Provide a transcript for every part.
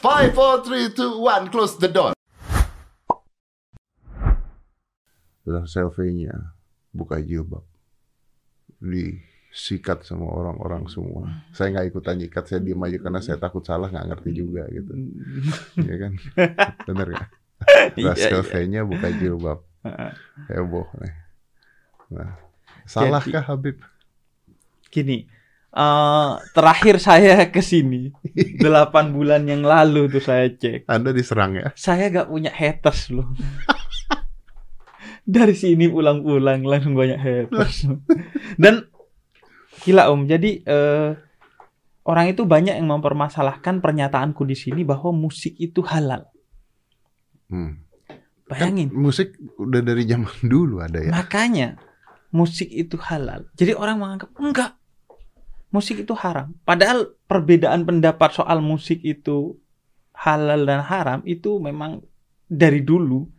Five, four, three, two, one, close the door. Lah selfie-nya buka jilbab. Disikat sama orang-orang semua. Saya nggak ikutan nyikat, saya diem aja karena saya takut salah, nggak ngerti juga gitu. Iya kan? Bener ya? Lah Iya, iya. selfie-nya buka jilbab. Heboh nih. Nah, salahkah Habib? Gini, eh, terakhir saya ke sini 8 bulan yang lalu tuh saya cek. Anda diserang ya? Saya gak punya haters loh. Dari sini pulang-pulang langsung banyak haters. Dan gila Om, jadi eh, orang itu banyak yang mempermasalahkan pernyataanku di sini bahwa musik itu halal. Hmm. Kan Bayangin. musik udah dari zaman dulu ada ya. Makanya musik itu halal. Jadi orang menganggap enggak. Musik itu haram. Padahal perbedaan pendapat soal musik itu halal dan haram itu memang dari dulu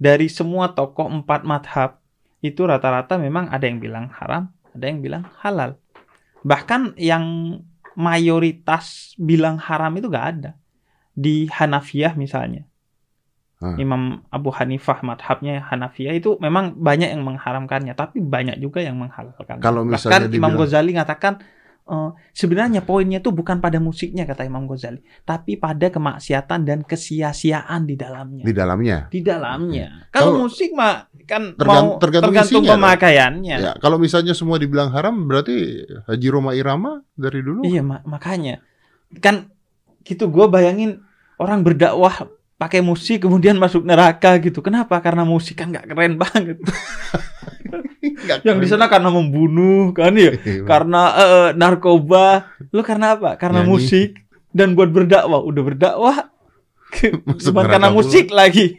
dari semua tokoh empat madhab itu rata-rata memang ada yang bilang haram, ada yang bilang halal. Bahkan yang mayoritas bilang haram itu gak ada. Di Hanafiyah misalnya. Ah. Imam Abu Hanifah madhabnya Hanafiyah itu memang banyak yang mengharamkannya, tapi banyak juga yang menghalalkan. Kalau misalnya Bahkan Imam dibilang- Ghazali ngatakan eh, sebenarnya poinnya itu bukan pada musiknya kata Imam Ghazali, tapi pada kemaksiatan dan kesia-siaan di dalamnya. Di dalamnya. Di dalamnya. Kalau Kalau- musik mah kan Tergan- mau tergantung tergantung pemakaiannya. Ya, kalau misalnya semua dibilang haram berarti Haji Roma Irama dari dulu Iya ma- makanya kan gitu gue bayangin orang berdakwah pakai musik kemudian masuk neraka gitu. Kenapa? Karena musik kan nggak keren banget. Nggak Yang di sana karena membunuh kan ya, Iya. karena eh, narkoba. Lu karena apa? Karena Nyanyi. musik dan buat berdakwah. Udah berdakwah cuma karena pula. musik lagi.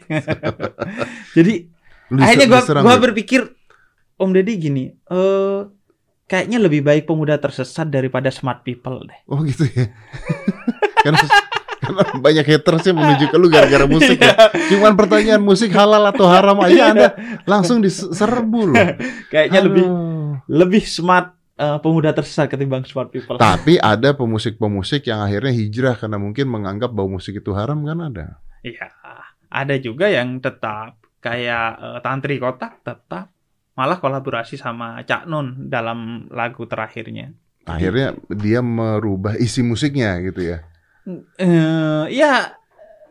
Jadi Lu akhirnya gua gua berpikir Om Deddy gini, eh kayaknya lebih baik pemuda tersesat daripada smart people deh. Oh gitu ya. karena, karena banyak haters yang menuju ke lu gara-gara musik Iya. ya. Cuman pertanyaan musik halal atau haram aja Anda langsung diserbu loh. Kayaknya lebih Aduh. lebih smart eh, pemuda tersesat ketimbang smart people. Tapi ada pemusik-pemusik yang akhirnya hijrah karena mungkin menganggap bahwa musik itu haram kan ada. Iya, ada juga yang tetap kayak eh, Tantri Kotak tetap malah kolaborasi sama Cak Nun dalam lagu terakhirnya. Akhirnya dia merubah isi musiknya gitu ya. Eh, ya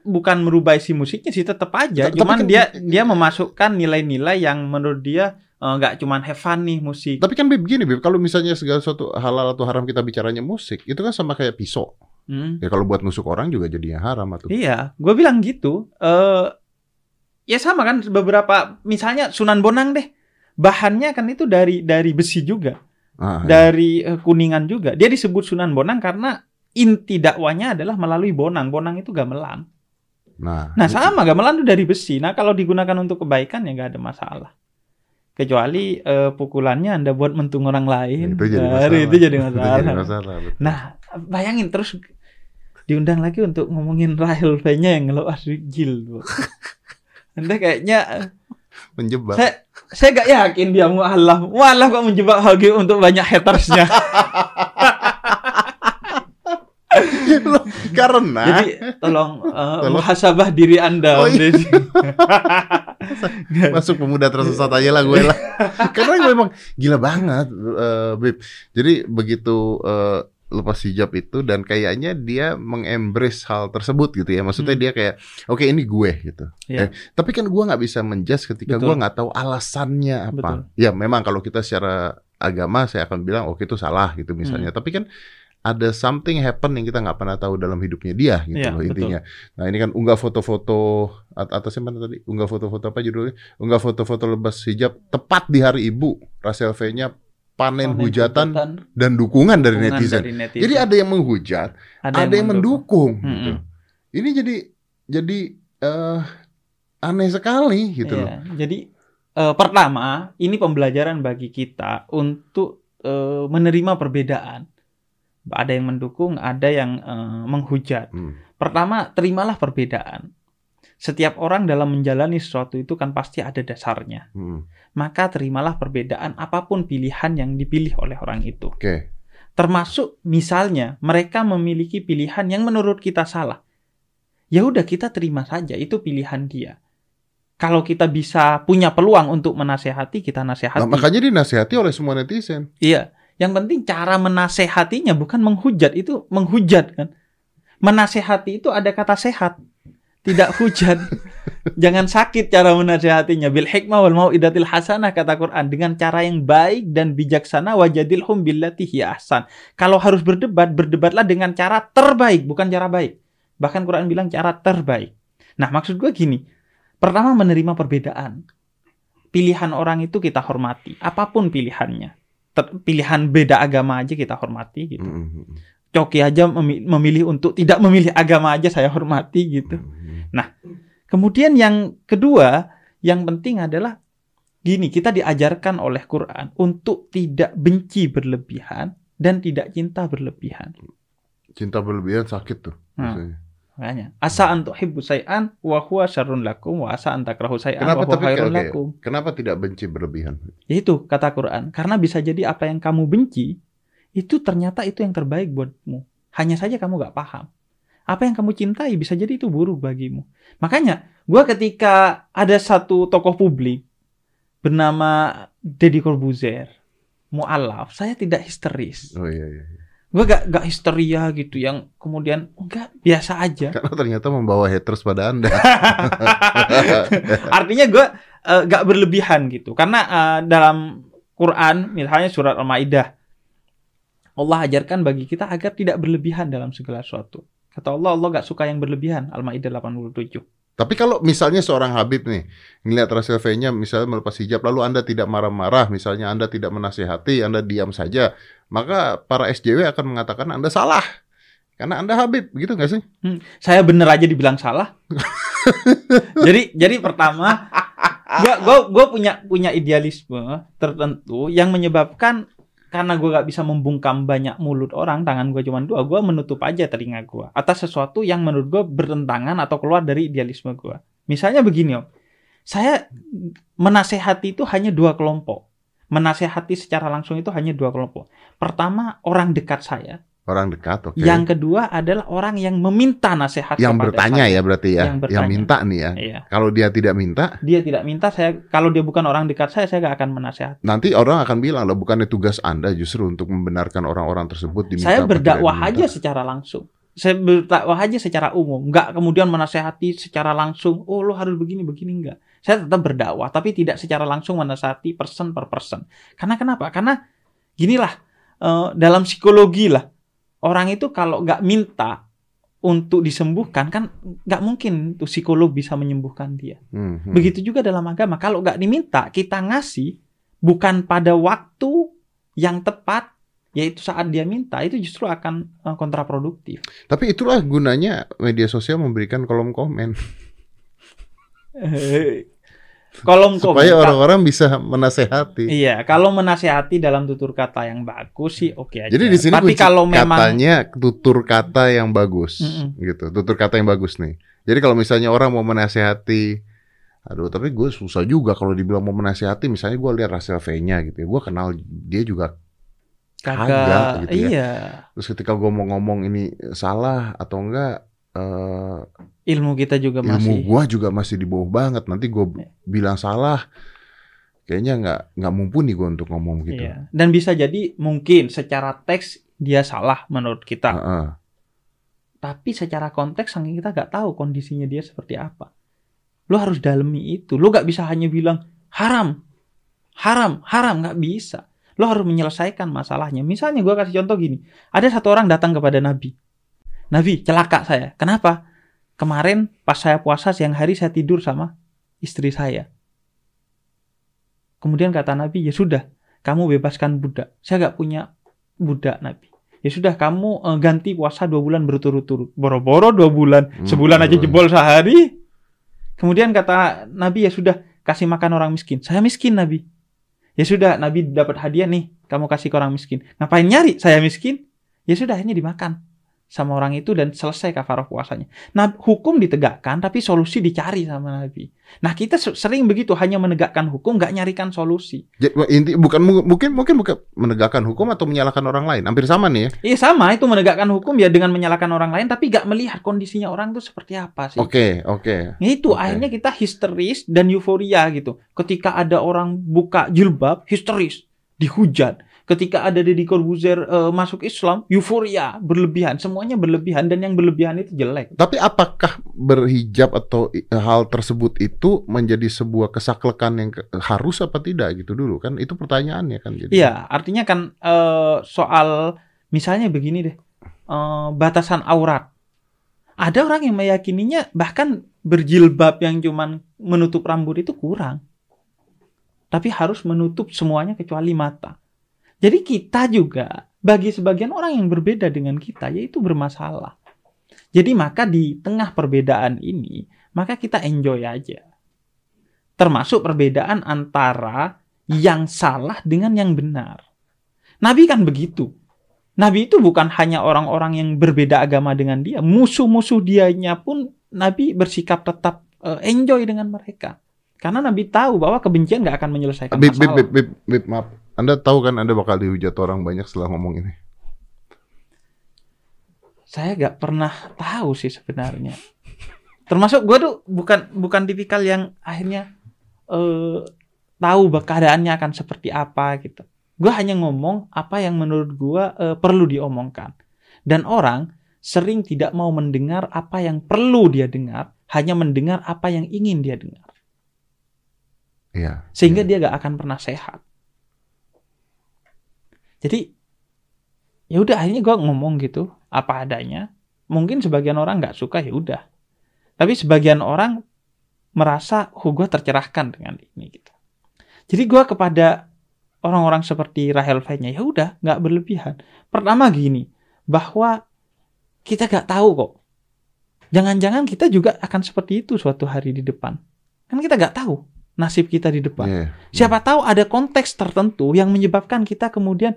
bukan merubah isi musiknya sih tetap aja, Tapi cuman kan- dia dia memasukkan nilai-nilai yang menurut dia eh, nggak cuman have fun nih musik. Tapi kan Bib begini Bib, kalau misalnya segala sesuatu halal atau haram kita bicaranya musik, itu kan sama kayak pisau. Hmm. Ya kalau buat nusuk orang juga jadinya haram atau. Iya, gue bilang gitu. Eh, ya sama kan beberapa, misalnya Sunan Bonang deh, bahannya kan itu dari dari besi juga, Ah, iya. dari eh, kuningan juga. Dia disebut Sunan Bonang karena inti dakwanya adalah melalui Bonang. Bonang itu gamelan. Nah, Nah sama gamelan itu dari besi. Nah kalau digunakan untuk kebaikan ya nggak ada masalah. Kecuali eh, pukulannya anda buat mentung orang lain, itu jadi masalah. itu jadi Itu masalah. jadi masalah. Nah, bayangin terus diundang lagi untuk ngomongin Rahel V-nya yang ngeluar Gil. Bu. Anda kayaknya menjebak. saya saya gak yakin dia mualaf. Mualaf kok menjebak Hagi untuk banyak hatersnya. Loh, karena Jadi tolong uh, Tolong. muhasabah diri Anda. Oh, iya. Masuk pemuda tersesat aja lah gue lah. Karena gue emang gila banget, eh, Bib. Jadi begitu eh, lepas hijab itu dan kayaknya dia mengembrace hal tersebut gitu ya. Maksudnya Hmm. dia kayak, oke ini gue gitu. Eh, Iya. tapi kan gue nggak bisa menjudge ketika Betul. gue nggak tahu alasannya apa. Betul. Ya memang kalau kita secara agama saya akan bilang oke itu salah gitu Hmm. misalnya. Tapi kan ada something happen yang kita nggak pernah tahu dalam hidupnya dia gitu Iya, loh betul. intinya. Nah ini kan unggah foto-foto at atasnya mana tadi? Unggah foto-foto apa judulnya? Unggah foto-foto lepas hijab tepat di hari ibu. Rasel V-nya panen, hujatan dan dukungan dari dukungan netizen. dari netizen. Jadi ada yang menghujat, ada, yang mendukung. Mm-mm. gitu. Ini jadi jadi eh aneh sekali gitu loh. Iya, Jadi eh, pertama ini pembelajaran bagi kita untuk eh, menerima perbedaan. Ada yang mendukung, ada yang eh, menghujat. Hmm. Pertama, terimalah perbedaan. Setiap orang dalam menjalani sesuatu itu kan pasti ada dasarnya. Hmm. Maka terimalah perbedaan apa pun pilihan yang dipilih oleh orang itu. Oke. Termasuk misalnya mereka memiliki pilihan yang menurut kita salah. ya udah kita terima saja itu pilihan dia. Kalau kita bisa punya peluang untuk menasehati, kita nasehati. Nah, makanya dinasehati oleh semua netizen. Iya, yang penting cara menasehatinya bukan menghujat, itu menghujat kan. Menasehati itu ada kata sehat, tidak hujat. Jangan sakit cara menasehatinya. Bil hikmah wal mau'idatil hasanah kata Quran dengan cara yang baik dan bijaksana wajadilhum billati hiya ahsan. Kalau harus berdebat, berdebatlah dengan cara terbaik, bukan cara baik. Bahkan Quran bilang cara terbaik. Nah, maksud gue gini. Pertama menerima perbedaan. Pilihan orang itu kita hormati, apa pun pilihannya. Ter- pilihan beda agama aja kita hormati gitu. Mm, Coki aja memi- memilih untuk tidak memilih agama aja saya hormati gitu. mm, Kemudian yang kedua, yang penting adalah gini, kita diajarkan oleh Quran untuk tidak benci berlebihan dan tidak cinta berlebihan. Cinta berlebihan sakit tuh. Hmm. biasanya. Makanya, asa antu hibbu say'an wa huwa syarrun lakum wa asa antakrahu say'an Kenapa wa huwa khairun oke, lakum. Kenapa tidak benci berlebihan? Itu kata Quran, karena bisa jadi apa yang kamu benci itu ternyata itu yang terbaik buatmu. Hanya saja kamu gak paham. Apa yang kamu cintai bisa jadi itu buruk bagimu. Makanya, gua ketika ada satu tokoh publik bernama Deddy Corbuzier, mualaf, saya tidak histeris. Oh iya iya. Gua gak, gak histeria gitu yang kemudian enggak biasa aja. Karena ternyata membawa haters pada Anda. Artinya gue eh, gak berlebihan gitu. Karena eh, dalam Quran, misalnya surat Al-Maidah, Allah ajarkan bagi kita agar tidak berlebihan dalam segala sesuatu. Kata Allah, Allah gak suka yang berlebihan. Al-Maidah 87. Tapi kalau misalnya seorang Habib nih ngelihat Rasul V-nya misalnya melepas hijab lalu Anda tidak marah-marah, misalnya Anda tidak menasehati, Anda diam saja, maka para SJW akan mengatakan Anda salah. Karena Anda Habib, gitu nggak sih? Saya bener aja dibilang salah. jadi jadi pertama, gua gua gua punya punya idealisme tertentu yang menyebabkan karena gue gak bisa membungkam banyak mulut orang, tangan gue cuma dua, gue menutup aja telinga gue atas sesuatu yang menurut gue bertentangan atau keluar dari idealisme gue. Misalnya begini om, saya menasehati itu hanya dua kelompok. Menasehati secara langsung itu hanya dua kelompok. Pertama orang dekat saya, Orang dekat, oke. yang kedua adalah orang yang meminta nasihat Yang bertanya saya. ya berarti ya, Yang bertanya. yang minta nih ya. Iya. Kalau dia tidak minta, Dia tidak minta saya kalau dia bukan orang dekat saya saya gak akan menasehati. nanti orang akan bilang loh bukannya tugas Anda justru untuk membenarkan orang-orang tersebut diminta Saya berdakwah aja secara langsung. Saya berdakwah aja secara umum, nggak kemudian menasehati secara langsung. Oh, lo harus begini begini enggak. Saya tetap berdakwah, tapi tidak secara langsung menasehati person per person. Karena kenapa? Karena ginilah eh, dalam psikologi lah orang itu kalau nggak minta untuk disembuhkan kan nggak mungkin tuh psikolog bisa menyembuhkan dia. Hmm, hmm. Begitu juga dalam agama. Kalau nggak diminta, kita ngasih bukan pada waktu yang tepat, yaitu saat dia minta, itu justru akan eh, kontraproduktif. Tapi itulah gunanya media sosial memberikan kolom komen Kolom supaya orang-orang bisa menasehati. Iya, kalau menasehati dalam tutur kata yang bagus sih oke aja. Jadi di sini Tapi kalau memang katanya tutur kata yang bagus, Mm-mm. gitu. Tutur kata yang bagus nih. Jadi kalau misalnya orang mau menasehati, aduh, tapi gue susah juga kalau dibilang mau menasehati. Misalnya gue lihat Rasel V-nya gitu, ya. gue kenal dia juga. kagak, kagak gitu ya. iya, Terus ketika gue mau ngomong ini salah atau enggak, eh, ilmu kita juga ilmu masih. gue juga masih di bawah banget. Nanti gue Iya. bilang salah, kayaknya nggak nggak mumpuni gue untuk ngomong gitu. Iya. Dan bisa jadi mungkin secara teks dia salah menurut kita. Heeh. Tapi secara konteks saking kita gak tahu kondisinya dia seperti apa. Lo harus dalemi itu. Lo gak bisa hanya bilang haram, haram, haram. Gak bisa. Lo harus menyelesaikan masalahnya. Misalnya gue kasih contoh gini. Ada satu orang datang kepada Nabi. Nabi, celaka saya. Kenapa? Kemarin pas saya puasa siang hari saya tidur sama istri saya. Kemudian kata Nabi, ya sudah, kamu bebaskan budak. Saya gak punya budak Nabi. Ya sudah, kamu eh, ganti puasa dua bulan berturut-turut. Boro-boro dua bulan, Hmm, sebulan aja jebol sehari. Kemudian kata Nabi, ya sudah, kasih makan orang miskin. Saya miskin Nabi. Ya sudah, Nabi dapat hadiah nih, kamu kasih ke orang miskin. Ngapain nyari? Saya miskin. Ya sudah, ini dimakan. Sama orang itu dan selesai kafarah puasanya. Nah, hukum ditegakkan tapi solusi dicari sama Nabi. Nah, kita se- sering begitu hanya menegakkan hukum nggak nyarikan solusi. Jadi, inti bukan mu- mungkin mungkin bukan menegakkan hukum atau menyalahkan orang lain. Hampir sama nih ya. Iya sama itu menegakkan hukum ya dengan menyalahkan orang lain tapi nggak melihat kondisinya orang itu seperti apa sih. Oke, oke. Nah, itu Oke. akhirnya kita histeris dan euforia gitu. Ketika ada orang buka jilbab, histeris, dihujat. Ketika ada Deddy Corbuzier eh, masuk Islam, euforia, berlebihan. Semuanya berlebihan dan yang berlebihan itu jelek. Tapi apakah berhijab atau i- hal tersebut itu menjadi sebuah kesaklekan yang ke- harus apa tidak gitu dulu kan? Itu pertanyaannya kan jadi. Iya, artinya kan eh, soal misalnya begini deh, eh, batasan aurat. Ada orang yang meyakininya bahkan berjilbab yang cuman menutup rambut itu kurang. Tapi harus menutup semuanya kecuali mata. Jadi kita juga bagi sebagian orang yang berbeda dengan kita yaitu bermasalah. Jadi maka di tengah perbedaan ini, maka kita enjoy aja. Termasuk perbedaan antara yang salah dengan yang benar. Nabi kan begitu. Nabi itu bukan hanya orang-orang yang berbeda agama dengan dia, musuh-musuh dianya pun Nabi bersikap tetap eh, enjoy dengan mereka. Karena Nabi tahu bahwa kebencian nggak akan menyelesaikan bib, masalah. bib, bib, bib, maaf. Anda tahu kan Anda bakal dihujat orang banyak setelah ngomong ini. Saya nggak pernah tahu sih sebenarnya. Termasuk gue tuh bukan bukan tipikal yang akhirnya eh, tahu keadaannya akan seperti apa gitu. Gue hanya ngomong apa yang menurut gue eh, perlu diomongkan. Dan orang sering tidak mau mendengar apa yang perlu dia dengar, hanya mendengar apa yang ingin dia dengar. Iya. Sehingga iya. dia gak akan pernah sehat. Jadi ya udah akhirnya gue ngomong gitu apa adanya. Mungkin sebagian orang nggak suka ya udah. Tapi sebagian orang merasa, oh gue tercerahkan dengan ini gitu. Jadi gue kepada orang-orang seperti Rahel V-nya ya udah nggak berlebihan. Pertama gini, bahwa kita nggak tahu kok. Jangan-jangan kita juga akan seperti itu suatu hari di depan. Kan kita nggak tahu nasib kita di depan. Iya. Siapa tahu ada konteks tertentu yang menyebabkan kita kemudian,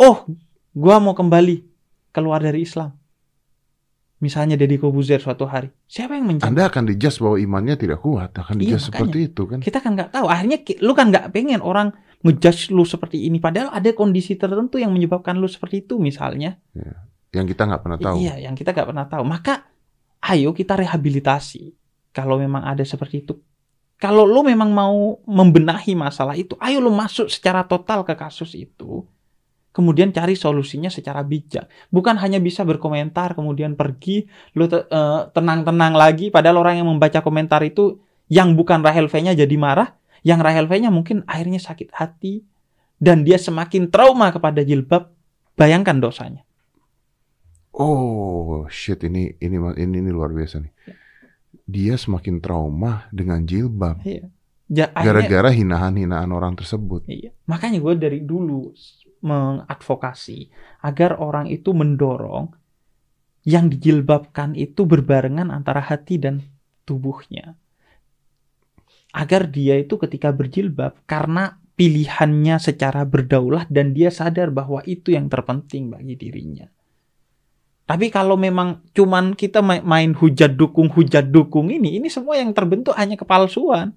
oh, gua mau kembali keluar dari Islam. Misalnya Deddy Kobuzer suatu hari. Siapa yang? Anda akan dijudge bahwa imannya tidak kuat, akan Iya, dijudge makanya. seperti itu kan? Kita kan nggak tahu. Akhirnya lu kan nggak pengen orang ngejudge lu seperti ini. Padahal ada kondisi tertentu yang menyebabkan lu seperti itu misalnya. Yang kita nggak pernah tahu. Iya, yang kita nggak pernah tahu. Maka ayo kita rehabilitasi. Kalau memang ada seperti itu. Kalau lu memang mau membenahi masalah itu, ayo lu masuk secara total ke kasus itu. Kemudian cari solusinya secara bijak. Bukan hanya bisa berkomentar kemudian pergi te- eh, tenang-tenang lagi padahal orang yang membaca komentar itu yang bukan Rahel V-nya jadi marah, yang Rahel V-nya mungkin akhirnya sakit hati dan dia semakin trauma kepada jilbab. Bayangkan dosanya. Oh shit ini ini ini, ini luar biasa nih. Dia semakin trauma dengan jilbab Iya. Ja, gara-gara hinaan-hinaan orang tersebut. Iya. Makanya gue dari dulu mengadvokasi agar orang itu mendorong yang dijilbabkan itu berbarengan antara hati dan tubuhnya. Agar dia itu ketika berjilbab karena pilihannya secara berdaulat dan dia sadar bahwa itu yang terpenting bagi dirinya. Tapi kalau memang cuman kita ma- main hujat dukung hujat dukung ini, ini semua yang terbentuk hanya kepalsuan.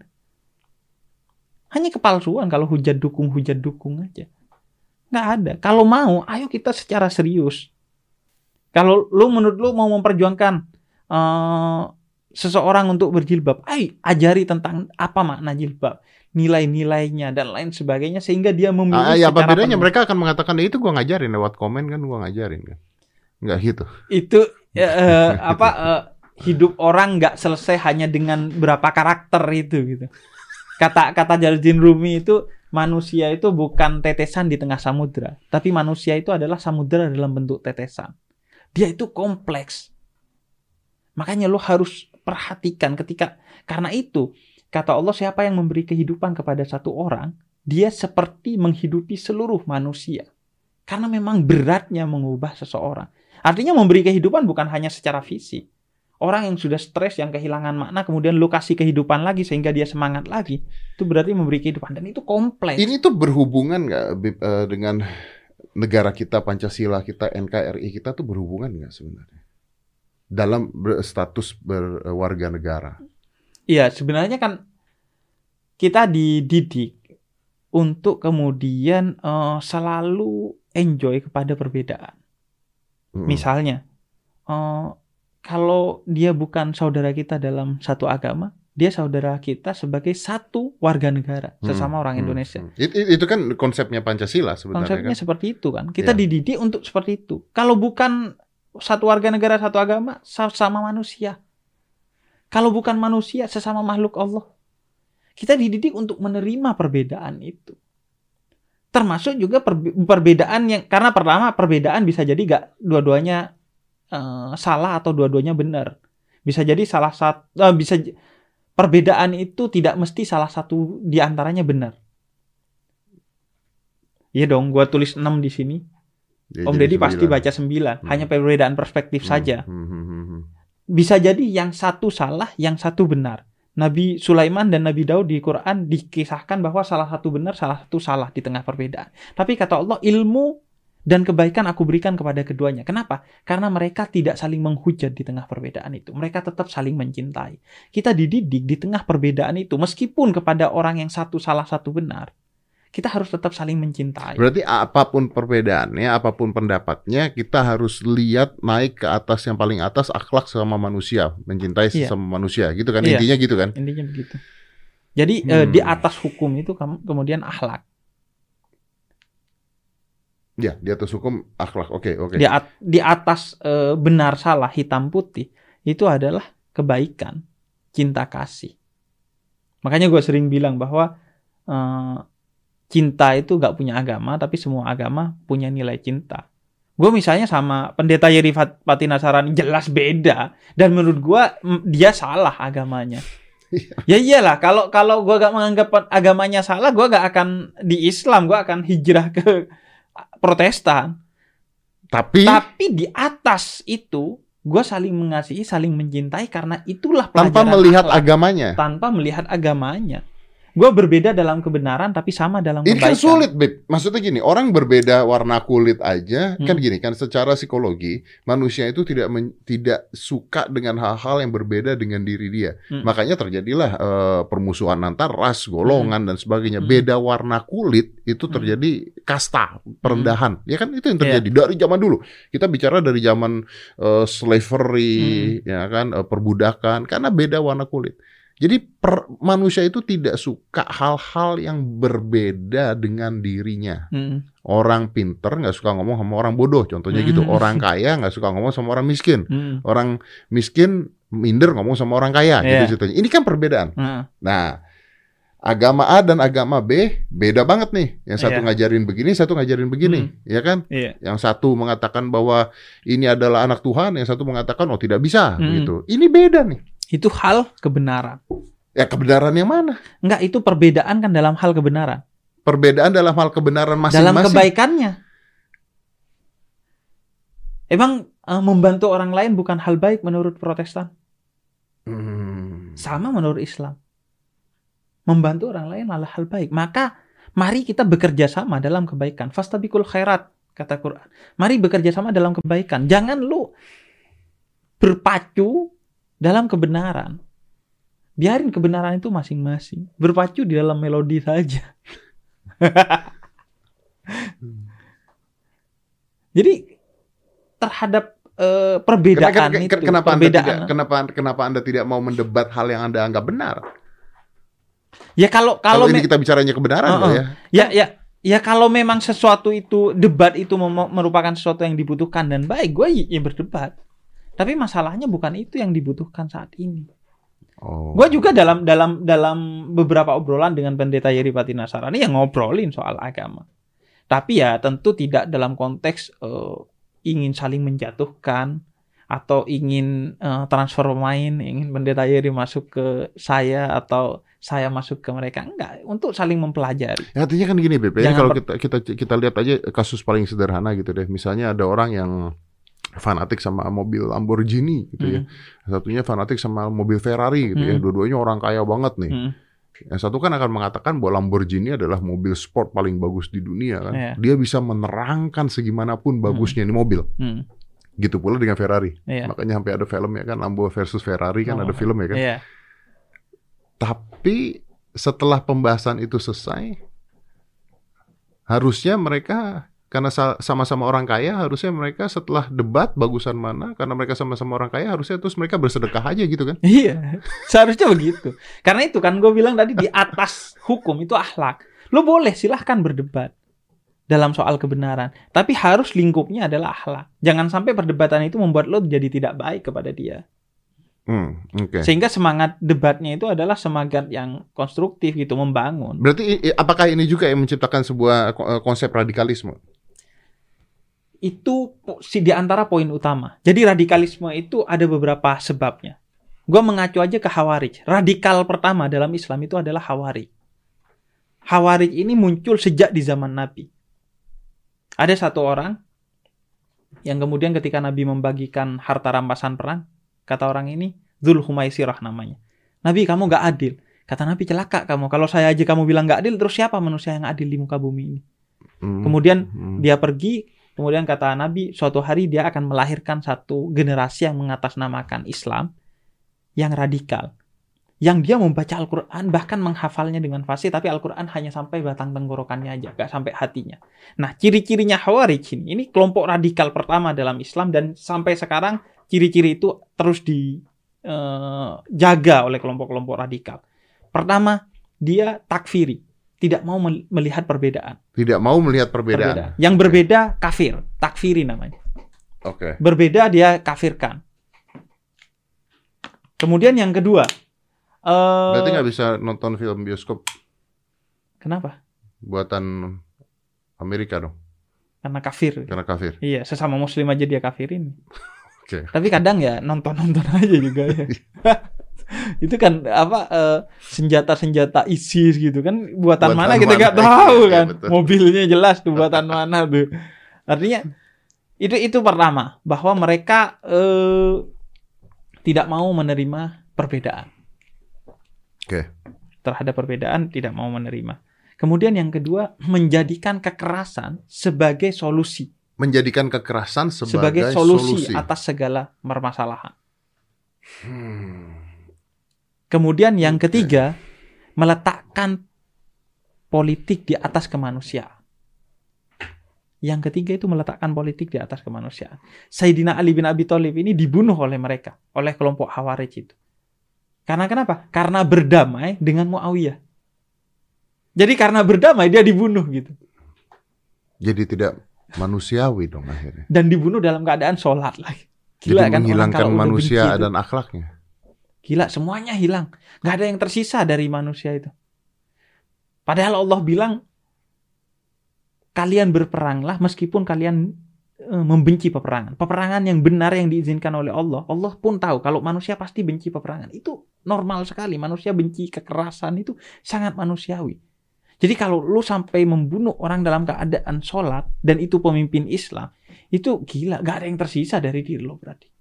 Hanya kepalsuan kalau hujat dukung hujat dukung aja. Nggak ada. Kalau mau, ayo kita secara serius. Kalau lu menurut lu mau memperjuangkan eh, seseorang untuk berjilbab, ayo ajari tentang apa makna jilbab, nilai-nilainya dan lain sebagainya sehingga dia memilih Ah, ya apa secara bedanya penuh. mereka akan mengatakan "Ya, itu gua ngajarin lewat komen kan gua ngajarin kan. Nggak gitu. itu eh, apa eh, hidup orang nggak selesai hanya dengan berapa karakter itu gitu. Kata kata Jalaluddin Rumi itu manusia itu bukan tetesan di tengah samudra, tapi manusia itu adalah samudra dalam bentuk tetesan. Dia itu kompleks. Makanya lo harus perhatikan ketika karena itu kata Allah siapa yang memberi kehidupan kepada satu orang, dia seperti menghidupi seluruh manusia. Karena memang beratnya mengubah seseorang. Artinya memberi kehidupan bukan hanya secara fisik. Orang yang sudah stres, yang kehilangan makna, kemudian lu kasih kehidupan lagi sehingga dia semangat lagi. Itu berarti memberi kehidupan. Dan itu kompleks. Ini tuh berhubungan nggak eh, dengan negara kita, Pancasila kita, NKRI kita tuh berhubungan nggak sebenarnya? Dalam ber- status berwarga negara. Iya, sebenarnya kan kita dididik untuk kemudian eh, selalu enjoy kepada perbedaan. Mm. Misalnya, eh, kalau dia bukan saudara kita dalam satu agama, dia saudara kita sebagai satu warga negara, Hmm, sesama orang Indonesia. hmm. It- it- itu kan konsepnya Pancasila sebenarnya Konsepnya kan. seperti itu kan. Kita Iya. dididik untuk seperti itu. Kalau bukan satu warga negara, satu agama, sama manusia. Kalau bukan manusia, sesama makhluk Allah. Kita dididik untuk menerima perbedaan itu. Termasuk juga perbe- perbedaan yang karena pertama perbedaan bisa jadi gak dua-duanya eh, salah atau dua-duanya benar. Bisa jadi salah satu bisa j- perbedaan itu tidak mesti salah satu di antaranya benar. Iya dong, gua tulis 6 di sini. Ya, Om Deddy pasti baca 9. Hmm. Hanya perbedaan perspektif Hmm, saja. hmm, hmm, hmm, hmm. Bisa jadi yang satu salah, yang satu benar. Nabi Sulaiman dan Nabi Daud di Quran dikisahkan bahwa salah satu benar, salah satu salah di tengah perbedaan. Tapi kata Allah, ilmu dan kebaikan aku berikan kepada keduanya. Kenapa? Karena mereka tidak saling menghujat di tengah perbedaan itu. Mereka tetap saling mencintai. Kita dididik di tengah perbedaan itu, meskipun kepada orang yang satu salah, satu benar, kita harus tetap saling mencintai. Berarti apa pun perbedaannya, apa pun pendapatnya, kita harus lihat naik ke atas yang paling atas akhlak sama manusia, mencintai Iya. sesama manusia, gitu kan? Iya. Intinya gitu kan? Intinya begitu. Jadi eh, Hmm. di atas hukum itu kemudian akhlak. Ya, di atas hukum akhlak. Oke, oke. Di, at- di atas eh, benar salah hitam putih itu adalah kebaikan, cinta kasih. Makanya gue sering bilang bahwa eh, cinta itu gak punya agama, tapi semua agama punya nilai cinta. Gue misalnya sama pendeta Yeri Sarani jelas beda dan menurut gue dia salah agamanya. ya iyalah kalau kalau gue gak menganggap agamanya salah, gue gak akan di Islam, gue akan hijrah ke Protestan. Tapi Tapi di atas itu gue saling mengasihi, saling mencintai karena itulah tanpa melihat akhlak. agamanya. tanpa melihat agamanya. Gue berbeda dalam kebenaran tapi sama dalam Ini kebaikan. kan sulit, Beb. Maksudnya gini, orang berbeda warna kulit aja, kan Hmm. gini kan secara psikologi, manusia itu tidak men- tidak suka dengan hal-hal yang berbeda dengan diri dia. Hmm. Makanya terjadilah eh, permusuhan antar ras, golongan dan sebagainya. Hmm. Beda warna kulit itu Hmm. terjadi kasta, perendahan. Ya kan itu yang terjadi dari zaman dulu. Kita bicara dari zaman eh, slavery, Hmm. ya kan, eh, perbudakan karena beda warna kulit. Jadi per- manusia itu tidak suka hal-hal yang berbeda dengan dirinya. Hmm. Orang pinter nggak suka ngomong sama orang bodoh, contohnya gitu. Hmm. Orang kaya nggak suka ngomong sama orang miskin. Hmm. Orang miskin minder ngomong sama orang kaya, Iya. gitu ceritanya. Ini kan perbedaan. Nah, Nah, agama A dan agama B beda banget nih. Yang satu Iya. ngajarin begini, satu ngajarin begini, ya kan? iya. Yang satu mengatakan bahwa ini adalah anak Tuhan, yang satu mengatakan oh tidak bisa, Hmm. gitu. Ini beda nih. Itu hal kebenaran. Ya kebenaran yang mana? Enggak, itu perbedaan kan dalam hal kebenaran. Perbedaan dalam hal kebenaran dalam masing-masing. kebaikannya. Emang eh, membantu orang lain bukan hal baik menurut Protestan? Hmm. Sama menurut Islam. Membantu orang lain adalah hal baik. Maka mari kita bekerja sama dalam kebaikan. Fastabikul khairat kata Quran. Mari bekerja sama dalam kebaikan. Jangan lu berpacu dalam kebenaran. Biarin kebenaran itu masing-masing. Berpacu di dalam melodi saja. Jadi terhadap eh, perbedaan Kenapa, itu, kenapa anda perbedaan. tidak kenapa kenapa anda tidak mau mendebat hal yang anda anggap benar? Ya kalau Kalau, kalau ini kita bicaranya kebenaran loh oh. ya. Ya, ya, ya kalau memang sesuatu itu debat itu merupakan sesuatu yang dibutuhkan dan baik, gue ya berdebat. Tapi masalahnya bukan itu yang dibutuhkan saat ini. Oh. Gue juga dalam dalam dalam beberapa obrolan dengan pendeta Yeri Patina Sarani yang ngobrolin soal agama. Tapi ya tentu tidak dalam konteks eh, ingin saling menjatuhkan atau ingin eh, transfer pemain, ingin pendeta Yeri masuk ke saya atau saya masuk ke mereka. Enggak, untuk saling mempelajari. Ya, artinya kan gini, Jangan kalau kita kita kita lihat aja kasus paling sederhana gitu deh. Misalnya ada orang yang fanatik sama mobil Lamborghini gitu ya. Hmm. Satunya fanatik sama mobil Ferrari gitu ya. Hmm. Dua-duanya orang kaya banget nih. Hmm. Yang satu kan akan mengatakan bahwa Lamborghini adalah mobil sport paling bagus di dunia kan. Iya. Dia bisa menerangkan segimanapun bagusnya ini mobil. Hmm. Gitu pula dengan Ferrari. Iya. Makanya sampai ada film ya kan Lambo versus Ferrari kan Oh. ada film ya kan. Iya. Tapi setelah pembahasan itu selesai, harusnya mereka karena sa- sama-sama orang kaya, harusnya mereka setelah debat bagusan mana, karena mereka sama-sama orang kaya, harusnya terus mereka bersedekah aja gitu kan? Iya, seharusnya begitu. Karena itu kan gue bilang tadi di atas hukum itu akhlak. Lo boleh silahkan berdebat dalam soal kebenaran, tapi harus lingkupnya adalah akhlak. Jangan sampai perdebatan itu membuat lo jadi tidak baik kepada dia. Hmm, oke. Sehingga semangat debatnya itu adalah semangat yang konstruktif gitu, membangun. Berarti apakah ini juga yang menciptakan sebuah ko- konsep radikalisme? Itu di antara poin utama. Jadi radikalisme itu ada beberapa sebabnya. Gua mengacu aja ke Hawarij. Radikal pertama dalam Islam itu adalah Hawarij. Hawarij ini muncul sejak di zaman Nabi. Ada satu orang yang kemudian ketika Nabi membagikan harta rampasan perang, kata orang ini Dzul Humaisirah namanya. Nabi kamu gak adil. Kata Nabi celaka kamu. Kalau saya aja kamu bilang gak adil, terus siapa manusia yang adil di muka bumi ini? Hmm, Kemudian hmm. dia pergi, kemudian kata Nabi, suatu hari dia akan melahirkan satu generasi yang mengatasnamakan Islam yang radikal. Yang dia membaca Al-Quran, bahkan menghafalnya dengan fasih, tapi Al-Quran hanya sampai batang tenggorokannya aja, gak sampai hatinya. Nah, ciri-cirinya Khawarij ini, ini kelompok radikal pertama dalam Islam, dan sampai sekarang ciri-ciri itu terus dijaga oleh kelompok-kelompok radikal. Pertama, dia takfiri, tidak mau mel- melihat perbedaan Tidak mau melihat perbedaan. Yang berbeda kafir, takfiri namanya. Oke. Berbeda dia kafirkan. Kemudian yang kedua, eh Berarti nggak bisa nonton film bioskop kenapa? buatan Amerika dong, Karena kafir. karena kafir. Iya, sesama muslim aja dia kafirin. Oke. Tapi kadang ya nonton-nonton aja juga ya. Itu kan apa eh, senjata-senjata ISIS gitu kan buatan, Buatan mana kita mana, nggak tahu iya, kan. betul. Mobilnya jelas tuh buatan mana tuh. Artinya itu itu pertama bahwa mereka eh, tidak mau menerima perbedaan. Oke. Terhadap perbedaan tidak mau menerima. Kemudian yang kedua menjadikan kekerasan sebagai solusi, Menjadikan kekerasan sebagai, sebagai solusi, solusi. atas segala permasalahan. Hmm. Kemudian yang ketiga, meletakkan politik di atas kemanusiaan. Yang ketiga itu meletakkan politik di atas kemanusiaan. Sayyidina Ali bin Abi Thalib ini dibunuh oleh mereka, oleh kelompok Khawarij itu. Karena kenapa? Karena berdamai dengan Muawiyah. Jadi karena berdamai dia dibunuh gitu. Jadi tidak manusiawi dong akhirnya. Dan dibunuh dalam keadaan sholat lagi. Jadi Gila kan orang menghilangkan manusia dan akhlaknya. Gila, semuanya hilang. Nggak ada yang tersisa dari manusia itu. Padahal Allah bilang, kalian berperanglah meskipun kalian eh, membenci peperangan. Peperangan yang benar yang diizinkan oleh Allah. Allah pun tahu kalau manusia pasti benci peperangan. Itu normal sekali. Manusia benci kekerasan itu sangat manusiawi. Jadi kalau lu sampai membunuh orang dalam keadaan sholat dan itu pemimpin Islam, itu gila. Gak ada yang tersisa dari diri lo berarti.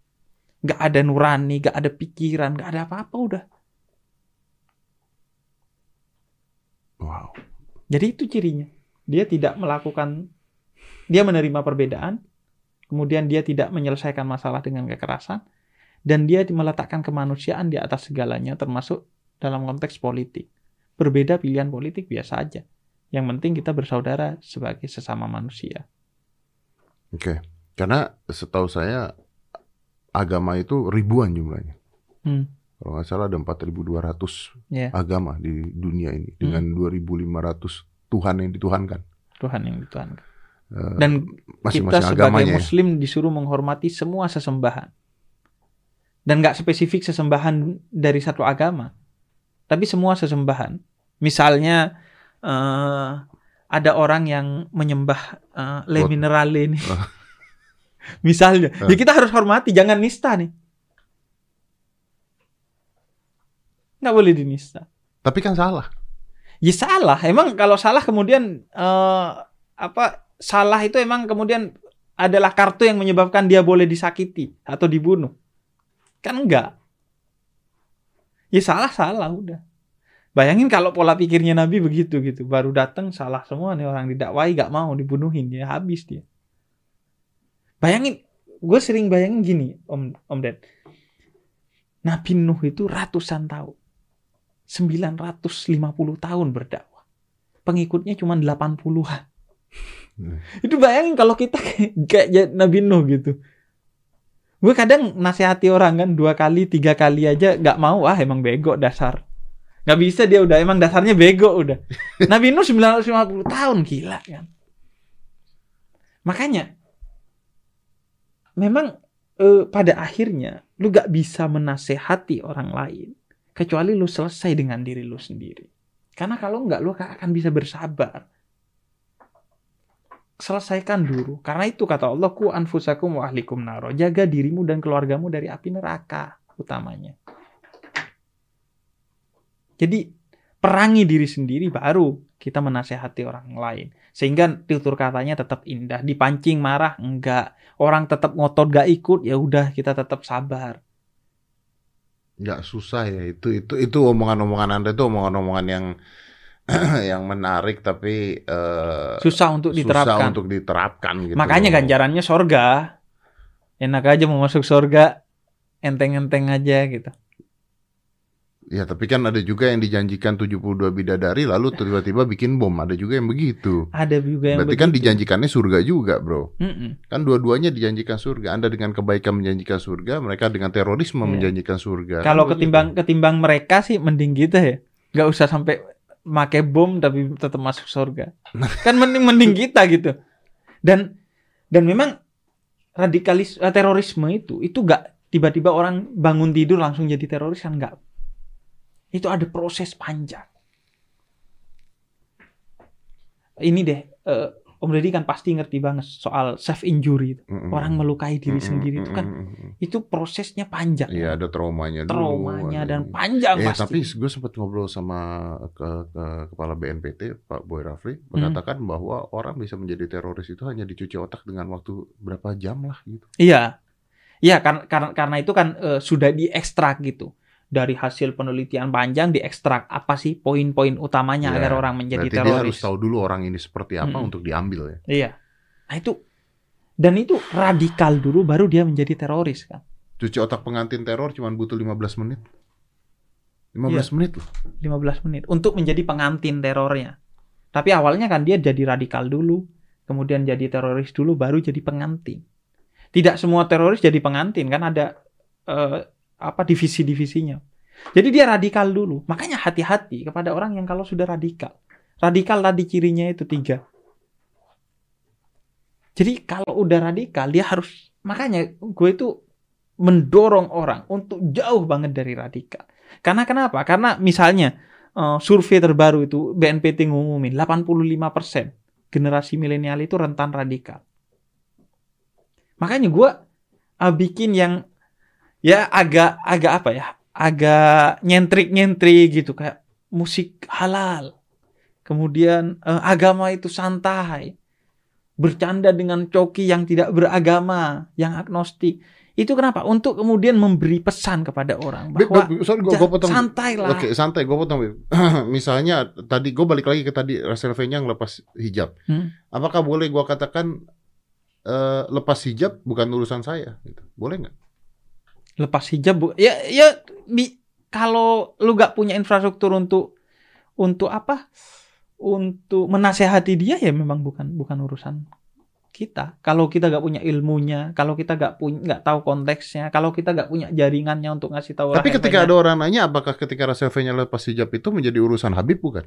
Gak ada nurani, gak ada pikiran, gak ada apa-apa udah. Wow. Jadi itu cirinya. Dia tidak melakukan, dia menerima perbedaan, kemudian dia tidak menyelesaikan masalah dengan kekerasan, dan dia meletakkan kemanusiaan di atas segalanya, termasuk dalam konteks politik. Berbeda pilihan politik biasa aja. Yang penting kita bersaudara sebagai sesama manusia. Oke. Karena setahu saya agama itu ribuan jumlahnya. Hmm. Kalau nggak salah ada 4.200 Ya, agama di dunia ini dengan 2.500 Tuhan yang dituhankan. Tuhan yang dituhankan. Eh, Dan kita masing-masing sebagai agamanya ya. muslim disuruh menghormati semua sesembahan. Dan nggak spesifik sesembahan dari satu agama. Tapi semua sesembahan. Misalnya eh, ada orang yang menyembah eh, le minerale ini. Misalnya. Ah. Ya kita harus hormati, jangan nista nih. Nggak boleh dinista. Tapi kan salah. Ya salah. Emang kalau salah kemudian eh, apa salah itu emang kemudian adalah kartu yang menyebabkan dia boleh disakiti atau dibunuh. Kan enggak. Ya salah salah udah. Bayangin kalau pola pikirnya Nabi begitu gitu, baru datang salah semua nih orang didakwai gak mau dibunuhin dia habis dia. Bayangin, gue sering bayangin gini, Om Om Ded. Nabi Nuh itu ratusan tahun, 950 tahun berdakwah, pengikutnya cuma 80-an. Hmm. Itu bayangin kalau kita kayak, kayak Nabi Nuh gitu. Gue kadang nasihati orang kan dua kali, tiga kali aja gak mau, ah emang bego dasar. Gak bisa dia udah, emang dasarnya bego udah. Nabi Nuh 950 tahun, gila kan. Makanya, memang eh, pada akhirnya lu gak bisa menasehati orang lain kecuali lu selesai dengan diri lu sendiri. Karena kalau nggak lu gak akan bisa bersabar. Selesaikan dulu. Karena itu kata Allah ku anfusakum wa ahlikum naro. Jaga dirimu dan keluargamu dari api neraka utamanya. Jadi perangi diri sendiri baru kita menasehati orang lain. Sehingga tutur katanya tetap indah. Dipancing marah enggak. Orang tetap ngotot gak ikut ya udah kita tetap sabar. nggak susah ya itu itu itu omongan-omongan anda itu omongan-omongan yang yang menarik tapi eh, Susah untuk susah diterapkan. untuk diterapkan gitu Makanya loh. ganjarannya sorga. Enak aja mau masuk sorga. Enteng-enteng aja gitu. Ya tapi kan ada juga yang dijanjikan 72 bidadari lalu tiba-tiba bikin bom ada juga yang begitu Ada juga yang berarti kan begitu. dijanjikannya surga juga bro Mm-mm. kan dua-duanya dijanjikan surga anda dengan kebaikan menjanjikan surga mereka dengan terorisme Iya. menjanjikan surga Kalau Kan begitu. ketimbang ketimbang mereka sih mending kita ya. Nggak usah sampai make bom tapi tetap masuk surga. kan mending mending kita gitu. Dan dan memang radikalis eh, terorisme itu itu nggak tiba-tiba orang bangun tidur langsung jadi teroris kan nggak. Itu ada proses panjang. Ini deh eh, Om Deddy kan pasti ngerti banget soal self injury itu. Mm-mm. Orang melukai diri Mm-mm, sendiri itu kan itu prosesnya panjang. Iya ada traumanya dulu. traumanya ada dan panjang Eh pasti. tapi gue sempat ngobrol sama ke, ke- kepala BNPT Pak Boy Rafli mengatakan bahwa orang bisa menjadi teroris itu hanya dicuci otak dengan waktu berapa jam lah gitu. Iya. Iya karena karena karena itu kan eh, sudah diekstrak gitu. Dari hasil penelitian panjang diekstrak apa sih poin-poin utamanya Iya, agar orang menjadi Berarti dia harus teroris. tahu dulu orang ini seperti apa Mm-mm. untuk diambil ya. Iya. Nah itu dan itu radikal dulu baru dia menjadi teroris kan. Cuci otak pengantin teror cuma butuh 15 menit. 15 Iya. menit loh. 15 menit untuk menjadi pengantin terornya. Tapi awalnya kan dia jadi radikal dulu, kemudian jadi teroris dulu baru jadi pengantin. Tidak semua teroris jadi pengantin kan ada eh, apa divisi-divisinya. Jadi dia radikal dulu. Makanya hati-hati kepada orang yang kalau sudah radikal. Radikal tadi cirinya itu tiga. Jadi kalau udah radikal dia harus makanya gue itu mendorong orang untuk jauh banget dari radikal. Karena kenapa? Karena misalnya eh, survei terbaru itu BNPT ngumumin 85% generasi milenial itu rentan radikal. Makanya gue bikin yang ya agak agak apa ya? Agak nyentrik-nyentrik gitu kayak musik halal. Kemudian eh, agama itu santai. Bercanda dengan coki yang tidak beragama, yang agnostik. Itu kenapa? Untuk kemudian memberi pesan kepada orang bahwa Beb, sorry gue ja- potong. santai lah. Oke, santai gue potong. Misalnya tadi gue balik lagi ke tadi Russell V-nya ngelepas hijab. Hmm. Apakah boleh gue katakan eh, lepas hijab bukan urusan saya? Gitu. Boleh nggak? Lepas hijab bu. Ya ya bi- kalau lu gak punya infrastruktur untuk untuk apa? Untuk menasehati dia ya memang bukan bukan urusan kita. Kalau kita gak punya ilmunya kalau kita gak punya nggak tahu konteksnya kalau kita gak punya jaringannya untuk ngasih tahu Tapi ketika ada orang nanya apakah ketika Russell V-nya lepas hijab itu menjadi urusan Habib bukan?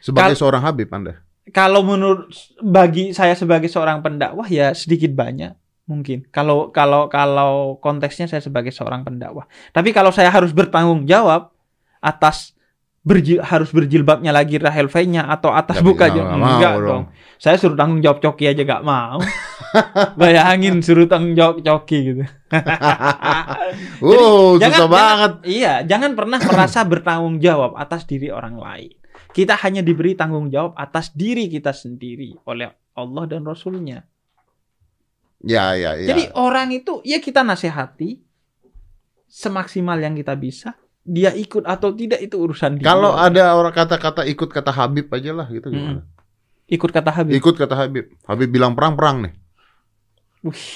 Sebagai Kal- seorang Habib Anda. kalau menurut bagi saya sebagai seorang pendakwah ya sedikit banyak mungkin kalau kalau kalau konteksnya saya sebagai seorang pendakwah tapi kalau saya harus bertanggung jawab atas berji- harus berjilbabnya lagi Rahel V-nya atau atas Nggak buka aja nggak mau enggak dong. dong saya suruh tanggung jawab coki aja gak mau bayangin suruh tanggung jawab coki gitu Oh, jangan- susah jangan- banget. Iya, jangan pernah merasa bertanggung jawab atas diri orang lain. Kita hanya diberi tanggung jawab atas diri kita sendiri oleh Allah dan Rasulnya. Ya, ya, ya. Jadi orang itu ya kita nasihati semaksimal yang kita bisa dia ikut atau tidak itu urusan dia. Kalau ada orang kata-kata ikut kata Habib aja lah gitu gimana? ikut kata Habib. Ikut kata Habib. Habib bilang perang-perang nih. Wih.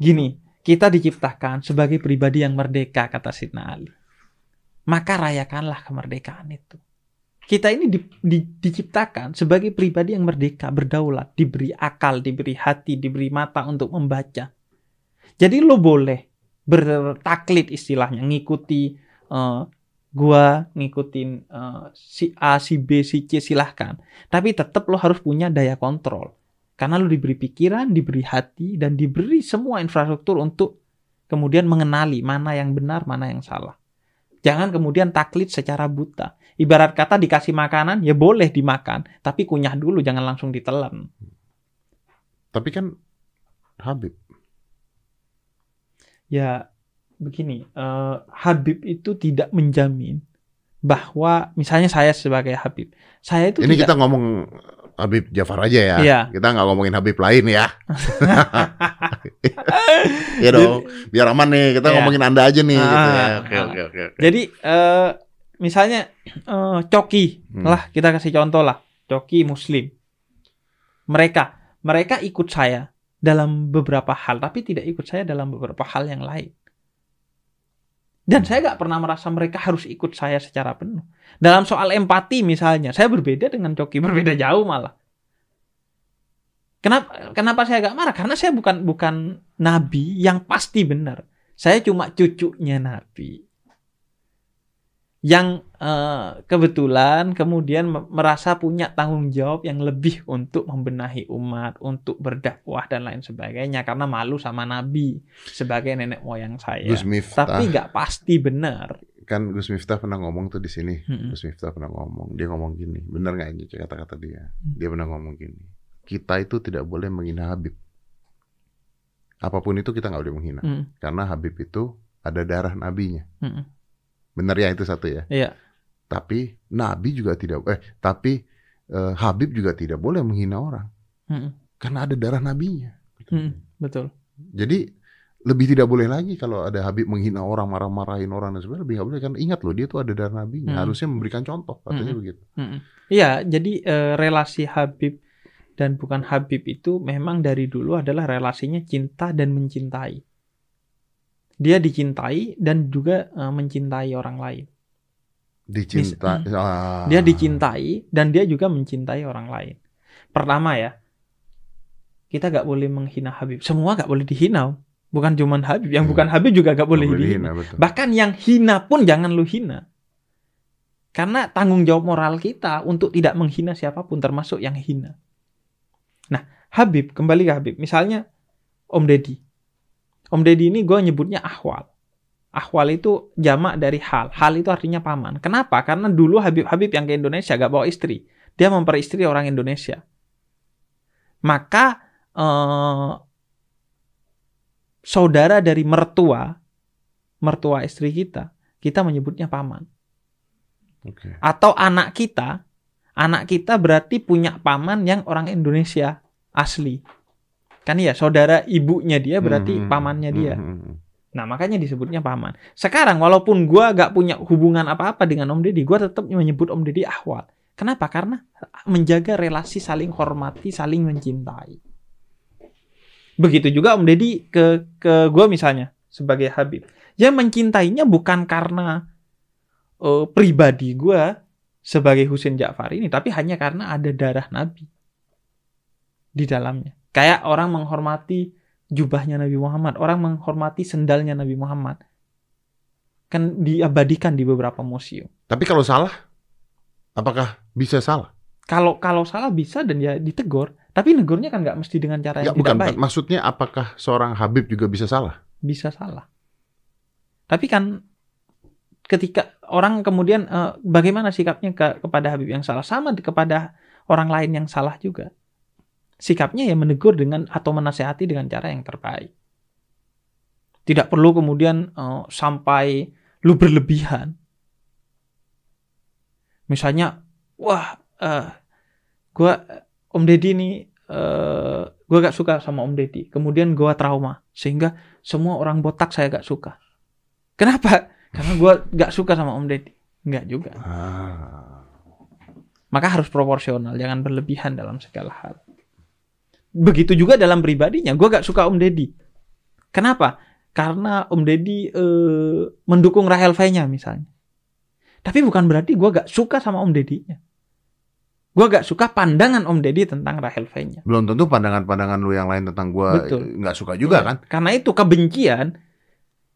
Gini, kita diciptakan sebagai pribadi yang merdeka kata Sidna Ali. Maka rayakanlah kemerdekaan itu. Kita ini di- di- diciptakan sebagai pribadi yang merdeka, berdaulat, diberi akal, diberi hati, diberi mata untuk membaca. Jadi lo boleh bertaklid istilahnya, ngikuti eh, gua, ngikutin eh, si A, si B, si C silahkan. Tapi tetap lo harus punya daya kontrol. Karena lo diberi pikiran, diberi hati, dan diberi semua infrastruktur untuk kemudian mengenali mana yang benar, mana yang salah. Jangan kemudian taklid secara buta. Ibarat kata dikasih makanan, ya boleh dimakan, tapi kunyah dulu, jangan langsung ditelan. Tapi kan Habib. Ya begini, eh, Habib itu tidak menjamin bahwa misalnya saya sebagai Habib, saya itu Ini tidak kita ngomong Habib Jafar aja ya. Iya. Kita nggak ngomongin Habib lain ya. Iya dong. Biar aman nih. Kita Iya. ngomongin Anda aja nih. gitu ya. Ah, Oke ah. oke oke. oke. Jadi eh, misalnya eh, Coki Hmm. lah kita kasih contoh lah Coki Muslim. Mereka mereka ikut saya dalam beberapa hal tapi tidak ikut saya dalam beberapa hal yang lain. Dan saya nggak pernah merasa mereka harus ikut saya secara penuh. Dalam soal empati misalnya, saya berbeda dengan Coki, berbeda jauh malah. Kenapa kenapa saya gak marah? Karena saya bukan bukan nabi yang pasti benar. Saya cuma cucunya nabi yang eh, kebetulan kemudian me- merasa punya tanggung jawab yang lebih untuk membenahi umat, untuk berdakwah dan lain sebagainya karena malu sama nabi sebagai nenek moyang saya. Gus Miftah Tapi nggak pasti benar. kan Gus Miftah pernah ngomong tuh di sini. Mm-mm. Gus Miftah pernah ngomong. Dia ngomong gini. Bener nggak ini kata-kata dia? Hmm. Dia pernah ngomong gini. Kita itu tidak boleh menghina Habib. Apa pun itu kita nggak boleh menghina. Mm, Karena Habib itu ada darah nabinya. mm, Bener ya itu satu ya. Iya. Tapi Nabi juga tidak eh tapi eh, Habib juga tidak boleh menghina orang mm, karena ada darah nabinya. mm, betul. Jadi lebih tidak boleh lagi kalau ada Habib menghina orang, marah-marahin orang dan sebagainya lebih nggak boleh kan ingat loh dia tuh ada darah nabinya Hmm. harusnya memberikan contoh katanya Hmm. begitu. Mm-mm. Iya, jadi eh, relasi Habib dan bukan Habib itu memang dari dulu adalah relasinya cinta dan mencintai. Dia dicintai dan juga eh, mencintai orang lain. Dicinta, Mis- ah. Dia dicintai dan dia juga mencintai orang lain. Pertama ya, kita gak boleh menghina Habib. Semua gak boleh dihina. Bukan cuman Habib, yang Hmm. bukan Habib juga gak Nggak boleh dihina. betul. Bahkan yang hina pun jangan lu hina. Karena tanggung jawab moral kita untuk tidak menghina siapa pun termasuk yang hina. Nah, Habib, kembali ke Habib. Misalnya Om Deddy. Om Deddy ini gue nyebutnya ahwal. Ahwal itu jamak dari hal. Hal itu artinya paman. Kenapa? Karena dulu Habib-Habib yang ke Indonesia gak bawa istri. Dia memperistri orang Indonesia. Maka eh, saudara dari mertua, mertua istri kita, kita menyebutnya paman. Oke. Atau anak kita, anak kita berarti punya paman yang orang Indonesia asli. Kan ya, saudara ibunya dia berarti Hmm, pamannya dia. hmm, hmm, hmm. Nah, makanya disebutnya paman. Sekarang walaupun gua gak punya hubungan apa-apa dengan Om Deddy, gua tetap menyebut Om Deddy ahwal. Kenapa? Karena menjaga relasi saling hormati, saling mencintai. Begitu juga Om Deddy ke ke gua misalnya sebagai Habib. Ya mencintainya bukan karena eh, pribadi gua sebagai Husain Ja'far ini, tapi hanya karena ada darah Nabi di dalamnya. Kayak orang menghormati jubahnya Nabi Muhammad, orang menghormati sendalnya Nabi Muhammad. Kan diabadikan di beberapa museum. Tapi kalau salah, apakah bisa salah? Kalau kalau salah bisa dan ya ditegur, tapi negurnya kan nggak mesti dengan cara Ya yang bukan. tidak baik. Maksudnya apakah seorang Habib juga bisa salah? Bisa salah. Tapi kan ketika orang kemudian eh, bagaimana sikapnya ke- kepada Habib yang salah sama kepada orang lain yang salah juga. Sikapnya ya menegur dengan atau menasehati dengan cara yang terbaik. Tidak perlu kemudian eh, sampai lu berlebihan. Misalnya, wah, eh gua Om Deddy nih, eh gua gak suka sama Om Deddy. Kemudian gua trauma sehingga semua orang botak saya gak suka. Kenapa? Karena gue nggak suka sama Om Deddy. Nggak juga. Ah. Maka harus proporsional, jangan berlebihan dalam segala hal. Begitu juga dalam pribadinya, gue gak suka Om Deddy. Kenapa? Karena Om Deddy eh, mendukung Rahel V-nya misalnya. Tapi bukan berarti gue gak suka sama Om Deddy-nya. Gue gak suka pandangan Om Deddy tentang Rahel V-nya. Belum tentu pandangan-pandangan lu yang lain tentang Betul. nggak suka juga Iya. kan? Karena itu kebencian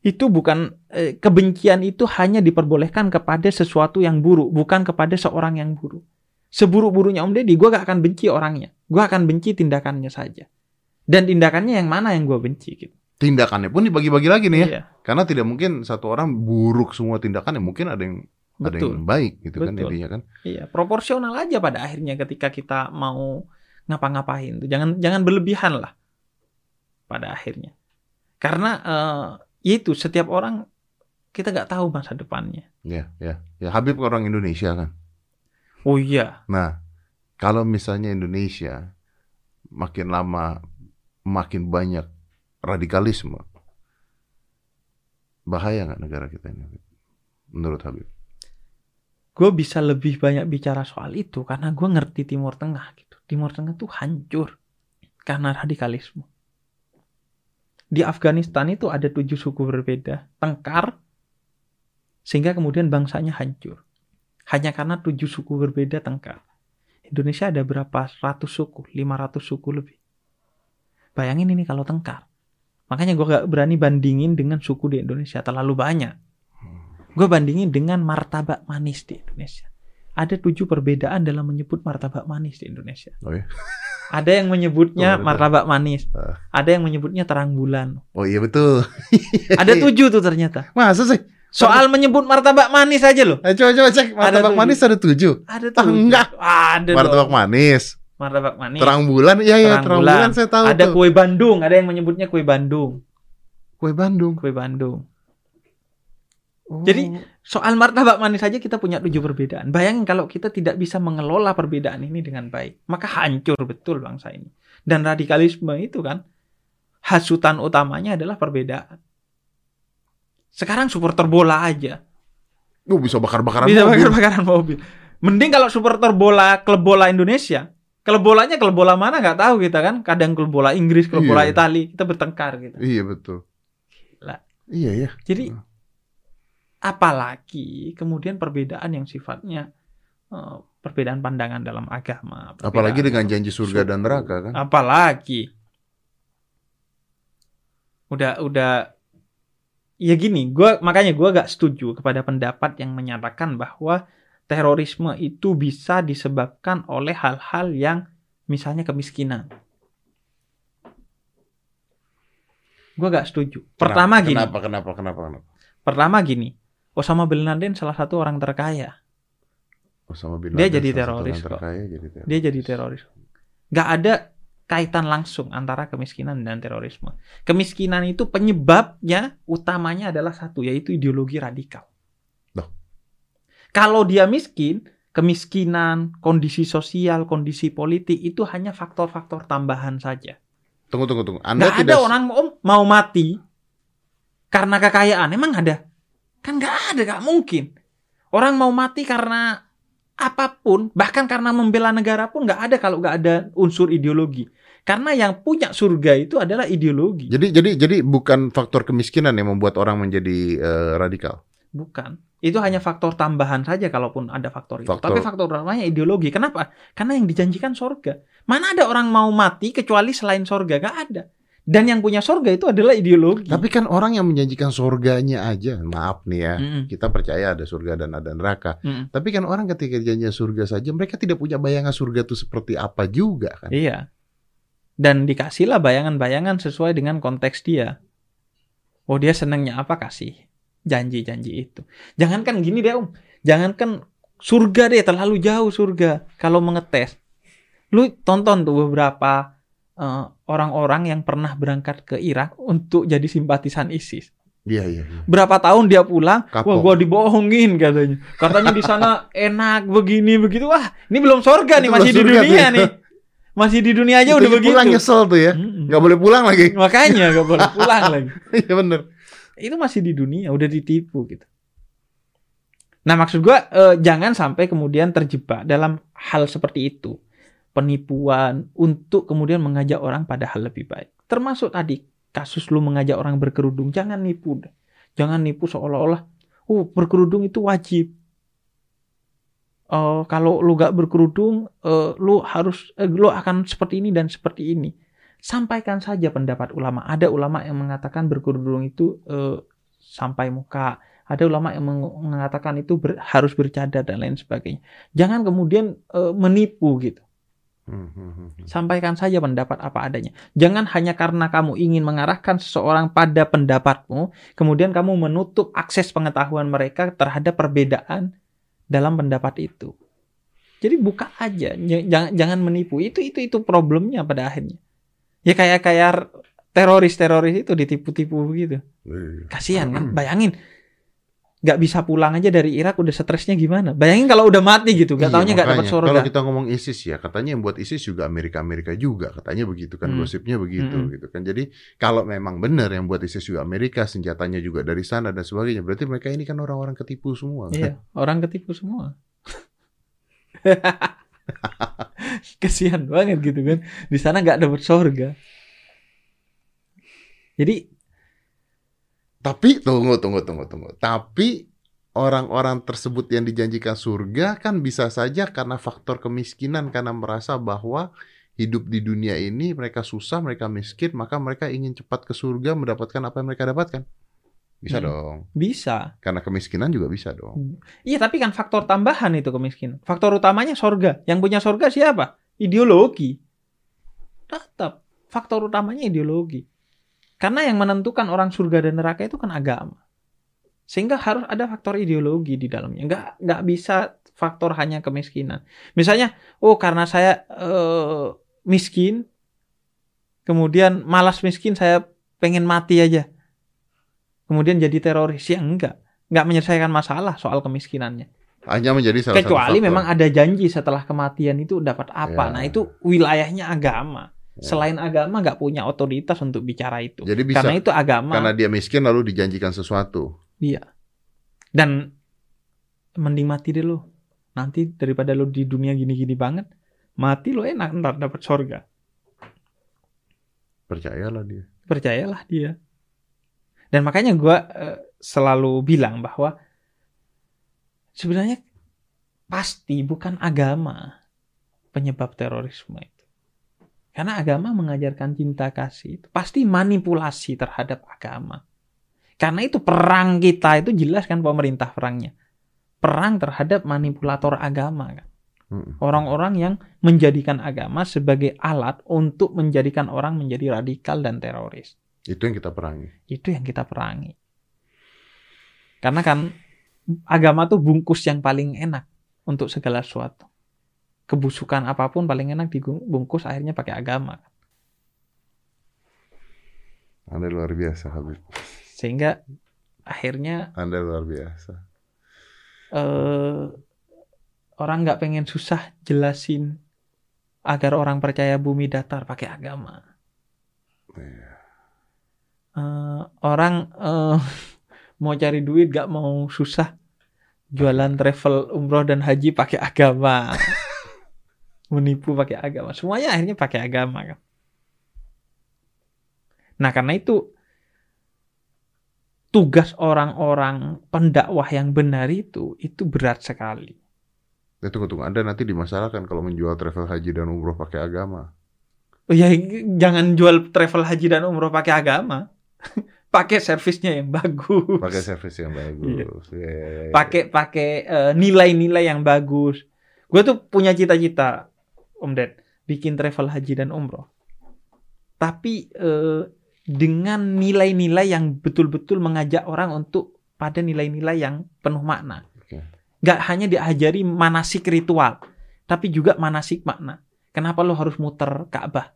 itu bukan eh, kebencian itu hanya diperbolehkan kepada sesuatu yang buruk, bukan kepada seorang yang buruk. Seburuk-buruknya Om Deddy, gue gak akan benci orangnya. Gue akan benci tindakannya saja. Dan tindakannya yang mana yang gue benci gitu. Tindakannya pun dibagi-bagi lagi nih ya. Iya, Karena tidak mungkin satu orang buruk semua tindakannya, mungkin ada yang ada betul. yang baik gitu kan Betul. intinya kan. Iya, proporsional aja pada akhirnya ketika kita mau ngapa-ngapain tuh. Jangan jangan berlebihan lah pada akhirnya. Karena eh, itu setiap orang kita nggak tahu masa depannya. Ya, ya. Ya Habib orang Indonesia kan. Oh iya, Nah, kalau misalnya Indonesia makin lama makin banyak radikalisme, bahaya nggak negara kita ini? Menurut Habib? gue bisa lebih banyak bicara soal itu karena gue ngerti Timur Tengah gitu. Timur Tengah tuh hancur karena radikalisme. Di Afghanistan itu ada tujuh suku berbeda, tengkar, sehingga kemudian bangsanya hancur. Hanya karena tujuh suku berbeda tengkar. Indonesia ada berapa ratus suku, 500 suku lebih. Bayangin ini kalau tengkar. Makanya gue gak berani bandingin dengan suku di Indonesia, terlalu banyak. Gue bandingin dengan martabak manis di Indonesia. Ada tujuh perbedaan dalam menyebut martabak manis di Indonesia. Oh ya? Ada yang menyebutnya Oh, martabak manis. Ah. Ada yang menyebutnya terang bulan. Oh iya betul. Ada tujuh tuh ternyata. Masa sih? Soal menyebut martabak manis aja loh. Eh, coba coba cek martabak tujuh. manis ada tujuh. Ada Ah, tuh. enggak. Ada Martabak dong. manis, Martabak manis. terang bulan, iya iya Terang terang bulan. bulan saya tahu Ada tuh. kue Bandung. Ada yang menyebutnya kue Bandung. Kue Bandung. Kue Bandung. Oh. Jadi soal martabak manis saja kita punya tujuh perbedaan. Bayangin kalau kita tidak bisa mengelola perbedaan ini dengan baik, maka hancur betul bangsa ini. Dan radikalisme itu kan hasutan utamanya adalah perbedaan. Sekarang supporter bola aja Lu bisa bakar-bakaran bisa mobil. bakar-bakaran mobil. Mending kalau supporter bola klub bola Indonesia, klub bolanya klub bola mana nggak tahu kita kan. Kadang klub bola Inggris, klub Iya. bola Italia, kita bertengkar gitu. Iya betul. Gila. Iya ya. Jadi apalagi kemudian perbedaan yang sifatnya eh, perbedaan pandangan dalam agama. Apalagi dengan janji surga dan neraka kan. Apalagi udah udah ya gini, gua makanya gua gak setuju kepada pendapat yang menyatakan bahwa terorisme itu bisa disebabkan oleh hal-hal yang misalnya kemiskinan. Gua gak setuju. Pertama Kenapa? gini, Kenapa kenapa kenapa kenapa? pertama gini, Osama bin Laden salah satu orang terkaya. Osama bin Dia Laden jadi salah satu teroris kok. terkaya jadi teroris. Dia jadi teroris. Gak ada kaitan langsung antara kemiskinan dan terorisme. Kemiskinan itu penyebabnya utamanya adalah satu, yaitu ideologi radikal. Loh. Kalau dia miskin, kemiskinan, kondisi sosial, kondisi politik itu hanya faktor-faktor tambahan saja. Tunggu tunggu tunggu. Anda Nggak tidak ada orang mau, mau mati karena kekayaan. Emang ada? Kan nggak ada, nggak mungkin. Orang mau mati karena apa pun, bahkan karena membela negara pun nggak ada kalau nggak ada unsur ideologi. Karena yang punya surga itu adalah ideologi, Jadi jadi jadi bukan faktor kemiskinan yang membuat orang menjadi eh, radikal. bukan. Itu hanya faktor tambahan saja kalaupun ada faktor itu. Faktor- Tapi faktor utamanya ideologi. Kenapa? Karena yang dijanjikan surga. Mana ada orang mau mati kecuali selain surga? Gak ada. Dan yang punya surga itu adalah ideologi. Tapi kan orang yang menjanjikan surganya aja, maaf nih ya. Mm-mm. Kita percaya ada surga dan ada neraka. Mm-mm. Tapi kan orang ketika janjian surga saja, mereka tidak punya bayangan surga itu seperti apa juga kan. Iya. Dan dikasihlah bayangan-bayangan sesuai dengan konteks dia. Oh dia senangnya apa kasih janji-janji itu. Jangankan gini deh om. Jangankan surga deh terlalu jauh surga kalau mengetes. Lu tonton tuh beberapa eh, orang-orang yang pernah berangkat ke Irak untuk jadi simpatisan ISIS. Iya iya. iya. Berapa tahun dia pulang, Kapok. wah gua dibohongin katanya. Katanya di sana enak begini begitu. Wah, ini belum surga nih, Itu masih di dunia tuh. nih. Masih di dunia aja Itu udah begitu. pulang nyesel tuh ya. Mm-mm. Nggak boleh pulang lagi. Makanya gak boleh pulang lagi. Iya bener. Itu masih di dunia, udah ditipu gitu. Nah, maksud gua eh, jangan sampai kemudian terjebak dalam hal seperti itu. Penipuan untuk kemudian mengajak orang pada hal lebih baik. Termasuk tadi kasus lu mengajak orang berkerudung, jangan nipu. Jangan nipu seolah-olah oh berkerudung itu wajib. Eh, kalau lu gak berkerudung, eh, lu harus eh, lu akan seperti ini dan seperti ini. Sampaikan saja pendapat ulama. Ada ulama yang mengatakan berkerudung itu eh, sampai muka. Ada ulama yang meng- mengatakan itu ber- harus bercadar dan lain sebagainya. Jangan kemudian eh, menipu gitu. Sampaikan saja pendapat apa adanya. Jangan hanya karena kamu ingin mengarahkan seseorang pada pendapatmu, kemudian kamu menutup akses pengetahuan mereka terhadap perbedaan dalam pendapat itu. Jadi buka aja, jangan jangan menipu. Itu itu itu problemnya pada akhirnya. Ya kayak kayak teroris-teroris itu ditipu-tipu gitu. Iya. Kasihan kan, bayangin nggak bisa pulang aja dari Irak udah stresnya gimana? Bayangin kalau udah mati gitu, nggak Iya, taunya nggak dapat surga. Kalau kita ngomong ISIS ya, katanya yang buat ISIS juga Amerika-Amerika juga, katanya begitu kan Hmm. gosipnya begitu Hmm. gitu kan. Jadi kalau memang benar yang buat ISIS juga Amerika, senjatanya juga dari sana dan sebagainya, berarti mereka ini kan orang-orang ketipu semua. kan? Iya, orang ketipu semua. Kesian banget gitu kan. Di sana nggak dapat surga. Jadi Tapi tunggu, tunggu, tunggu, tunggu. Tapi orang-orang tersebut yang dijanjikan surga kan bisa saja karena faktor kemiskinan karena merasa bahwa hidup di dunia ini mereka susah, mereka miskin, maka mereka ingin cepat ke surga mendapatkan apa yang mereka dapatkan. Bisa Hmm. dong. bisa. Karena kemiskinan juga bisa dong. Iya, tapi kan faktor tambahan itu kemiskinan. Faktor utamanya surga. Yang punya surga siapa? Ideologi. Tetap faktor utamanya ideologi. Karena yang menentukan orang surga dan neraka itu kan agama. Sehingga harus ada faktor ideologi di dalamnya. Nggak nggak bisa faktor hanya kemiskinan. Misalnya, oh karena saya eh, miskin, kemudian malas miskin, saya pengen mati aja. Kemudian jadi teroris. Ya enggak. Nggak menyelesaikan masalah soal kemiskinannya. Hanya menjadi salah satu Kecuali faktor. memang ada janji setelah kematian itu dapat apa. Ya. Nah itu wilayahnya agama. Ya. Selain agama nggak punya otoritas untuk bicara itu. Jadi bisa Karena itu agama. karena dia miskin lalu dijanjikan sesuatu. Iya. Dan mending mati deh lo. Nanti daripada lo di dunia gini-gini banget, mati lo enak ntar dapat sorga. Percayalah dia. Percayalah dia. Dan makanya gua eh, selalu bilang bahwa sebenarnya pasti bukan agama penyebab terorisme itu. Karena agama mengajarkan cinta kasih itu pasti manipulasi terhadap agama. Karena itu perang kita itu jelas kan pemerintah perangnya. Perang terhadap manipulator agama kan. Mm. Orang-orang yang menjadikan agama sebagai alat untuk menjadikan orang menjadi radikal dan teroris. Itu yang kita perangi. Itu yang kita perangi. Karena kan agama tuh bungkus yang paling enak untuk segala sesuatu. Kebusukan apa pun paling enak dibungkus akhirnya pakai agama. Anda luar biasa, Habib. Sehingga akhirnya Anda luar biasa. eh, orang nggak pengen susah jelasin agar orang percaya bumi datar pakai agama. Iya. Eh, orang eh, mau cari duit gak mau susah jualan travel umroh dan haji pakai agama menipu pakai agama semuanya akhirnya pakai agama kan nah karena itu tugas orang-orang pendakwah yang benar itu itu berat sekali Ya, tunggu, tunggu. Anda nanti dimasalahkan kalau menjual travel haji dan umroh pakai agama. Oh ya jangan jual travel haji dan umroh pakai agama pakai servisnya yang bagus Pakai servis yang bagus. Iya. Ya, ya, ya, ya. pakai pakai eh, nilai-nilai yang bagus. Gue tuh punya cita-cita, Om Ded, bikin travel haji dan umroh. Tapi eh, dengan nilai-nilai yang betul-betul mengajak orang untuk pada nilai-nilai yang penuh makna. Oke. Gak hanya diajari manasik ritual, tapi juga manasik makna. Kenapa lo harus muter Ka'bah?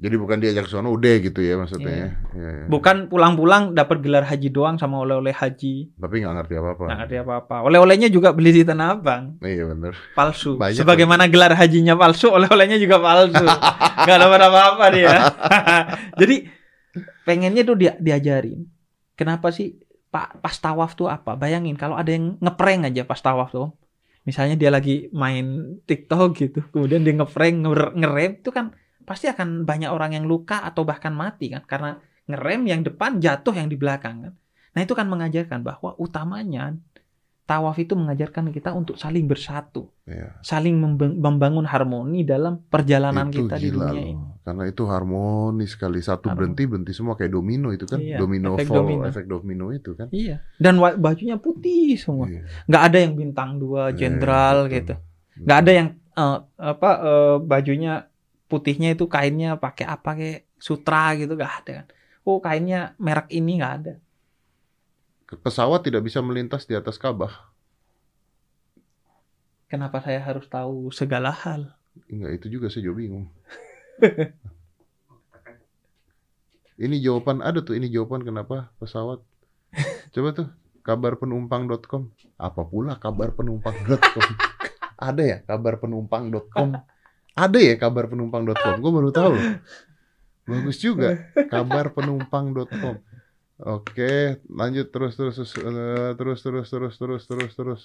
Jadi bukan diajak sono udah gitu ya maksudnya. Iya. ya. Ya, ya. Bukan pulang-pulang dapat gelar haji doang sama oleh-oleh haji. Tapi nggak ngerti apa-apa. Nggak ngerti apa-apa. Oleh-olehnya juga beli di Tanah Abang. Iya bener. palsu. Banyak Sebagaimana gelar hajinya palsu, oleh-olehnya juga palsu. Gak dapat apa-apa dia. Jadi pengennya tuh dia diajarin. Kenapa sih Pak pas tawaf tuh apa? Bayangin kalau ada yang ngeprank aja pas tawaf tuh. Misalnya dia lagi main TikTok gitu, kemudian dia ngeprank nger- ngerem itu kan pasti akan banyak orang yang luka atau bahkan mati kan karena ngerem yang depan jatuh yang di belakang kan. Nah, itu kan mengajarkan bahwa utamanya tawaf itu mengajarkan kita untuk saling bersatu, Ya. saling membangun harmoni dalam perjalanan itu kita di gila dunia loh. ini. Karena itu harmonis sekali. Satu Harmoni. berhenti berhenti semua kayak domino itu kan. Iya, domino efek fall, domino. efek domino itu kan. Iya. Dan bajunya putih semua. Iya. nggak ada yang bintang dua Iya, jenderal betul. gitu nggak ada yang eh, apa eh, bajunya putihnya itu kainnya pakai apa kayak sutra gitu nggak ada kan oh kainnya merek ini nggak ada Pesawat tidak bisa melintas di atas Ka'bah. kenapa saya harus tahu segala hal Enggak, itu juga saya juga bingung. ini jawaban ada tuh, ini jawaban kenapa pesawat. Coba tuh kabarpenumpang.com. Apa pula kabarpenumpang.com? ada ya kabarpenumpang.com? Ada ya kabarpenumpang.com? Gue baru tahu. loh. Bagus juga kabarpenumpang.com. Oke, lanjut terus terus terus eh, terus terus terus terus terus terus.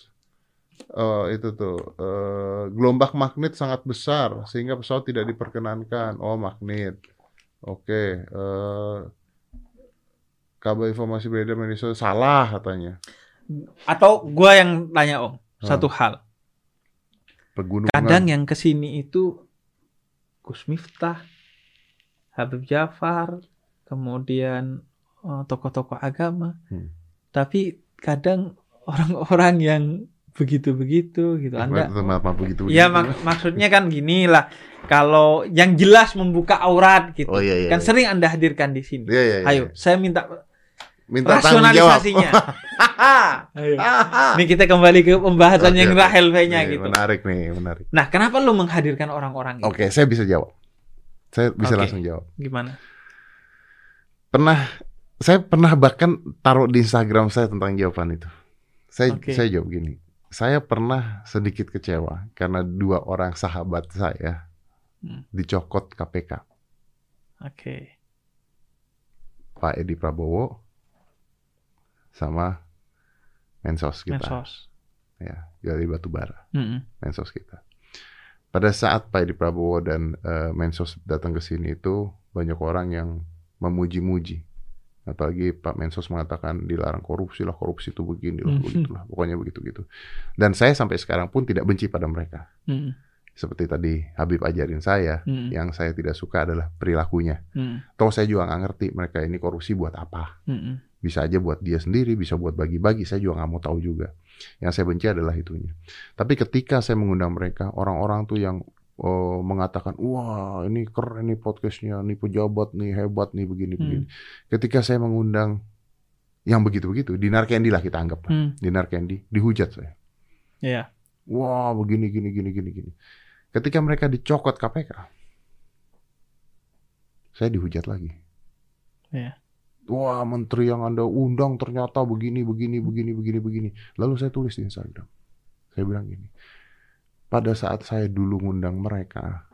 Oh, itu tuh eh, gelombang magnet sangat besar sehingga pesawat tidak diperkenankan. Oh, magnet. Oke, eh, kabar informasi beredar media sosial salah katanya. atau gua yang tanya om satu hal Pegunungan. kadang yang ke sini itu Gus Miftah Habib Jafar kemudian eh, tokoh-tokoh agama Hmm. tapi kadang orang-orang yang begitu-begitu gitu anda Kenapa begitu? Ya mak- maksudnya kan gini lah. Kalau yang jelas membuka aurat gitu. Oh iya iya. kan iya. sering Anda hadirkan di sini. Iya, iya, iya. Ayo, saya minta minta rasionalisasinya. Ayo. Ini kita kembali ke pembahasan Oke, yang. Rahel V-nya gitu. Menarik nih, menarik. Nah, kenapa lu menghadirkan orang-orang itu? Oke, saya bisa jawab. Saya bisa Oke. langsung jawab. Gimana? Pernah saya pernah bahkan taruh di Instagram saya tentang jawaban itu. Saya Oke. saya jawab gini. Saya pernah sedikit kecewa karena dua orang sahabat saya Hmm. dicokot KPK. Oke. Pak Edi Prabowo sama Mensos kita. Mensos. Ya, Gali Batubara, Mm-mm. Mensos kita. Pada saat Pak Edi Prabowo dan eh, Mensos datang ke sini itu banyak orang yang memuji-muji. Apalagi Pak Mensos mengatakan dilarang korupsi lah, korupsi itu begini lah, Mhm. begitulah, pokoknya begitu-gitu. Dan saya sampai sekarang pun tidak benci pada mereka. Mm-mm. Seperti tadi Habib ajarin saya, Mm-mm. yang saya tidak suka adalah perilakunya. Mm-mm. Toh saya juga nggak ngerti mereka ini korupsi buat apa. Mm-mm. Bisa aja buat dia sendiri, bisa buat bagi-bagi. Saya juga nggak mau tahu juga. Yang saya benci adalah itunya. Tapi ketika saya mengundang mereka, orang-orang tuh yang oh, mengatakan, wah ini keren nih podcastnya, nih pejabat nih hebat nih begini begini. Ketika saya mengundang yang begitu-begitu, Dinar Candy lah kita anggap, Mm. Dinar Candy, dihujat saya. Iya. Wah begini gini gini gini gini. Ketika mereka dicokot KPK, saya dihujat lagi. Iya. Wah menteri yang anda undang ternyata begini begini begini begini begini. Lalu saya tulis di Instagram. Saya bilang gini. Pada saat saya dulu ngundang mereka,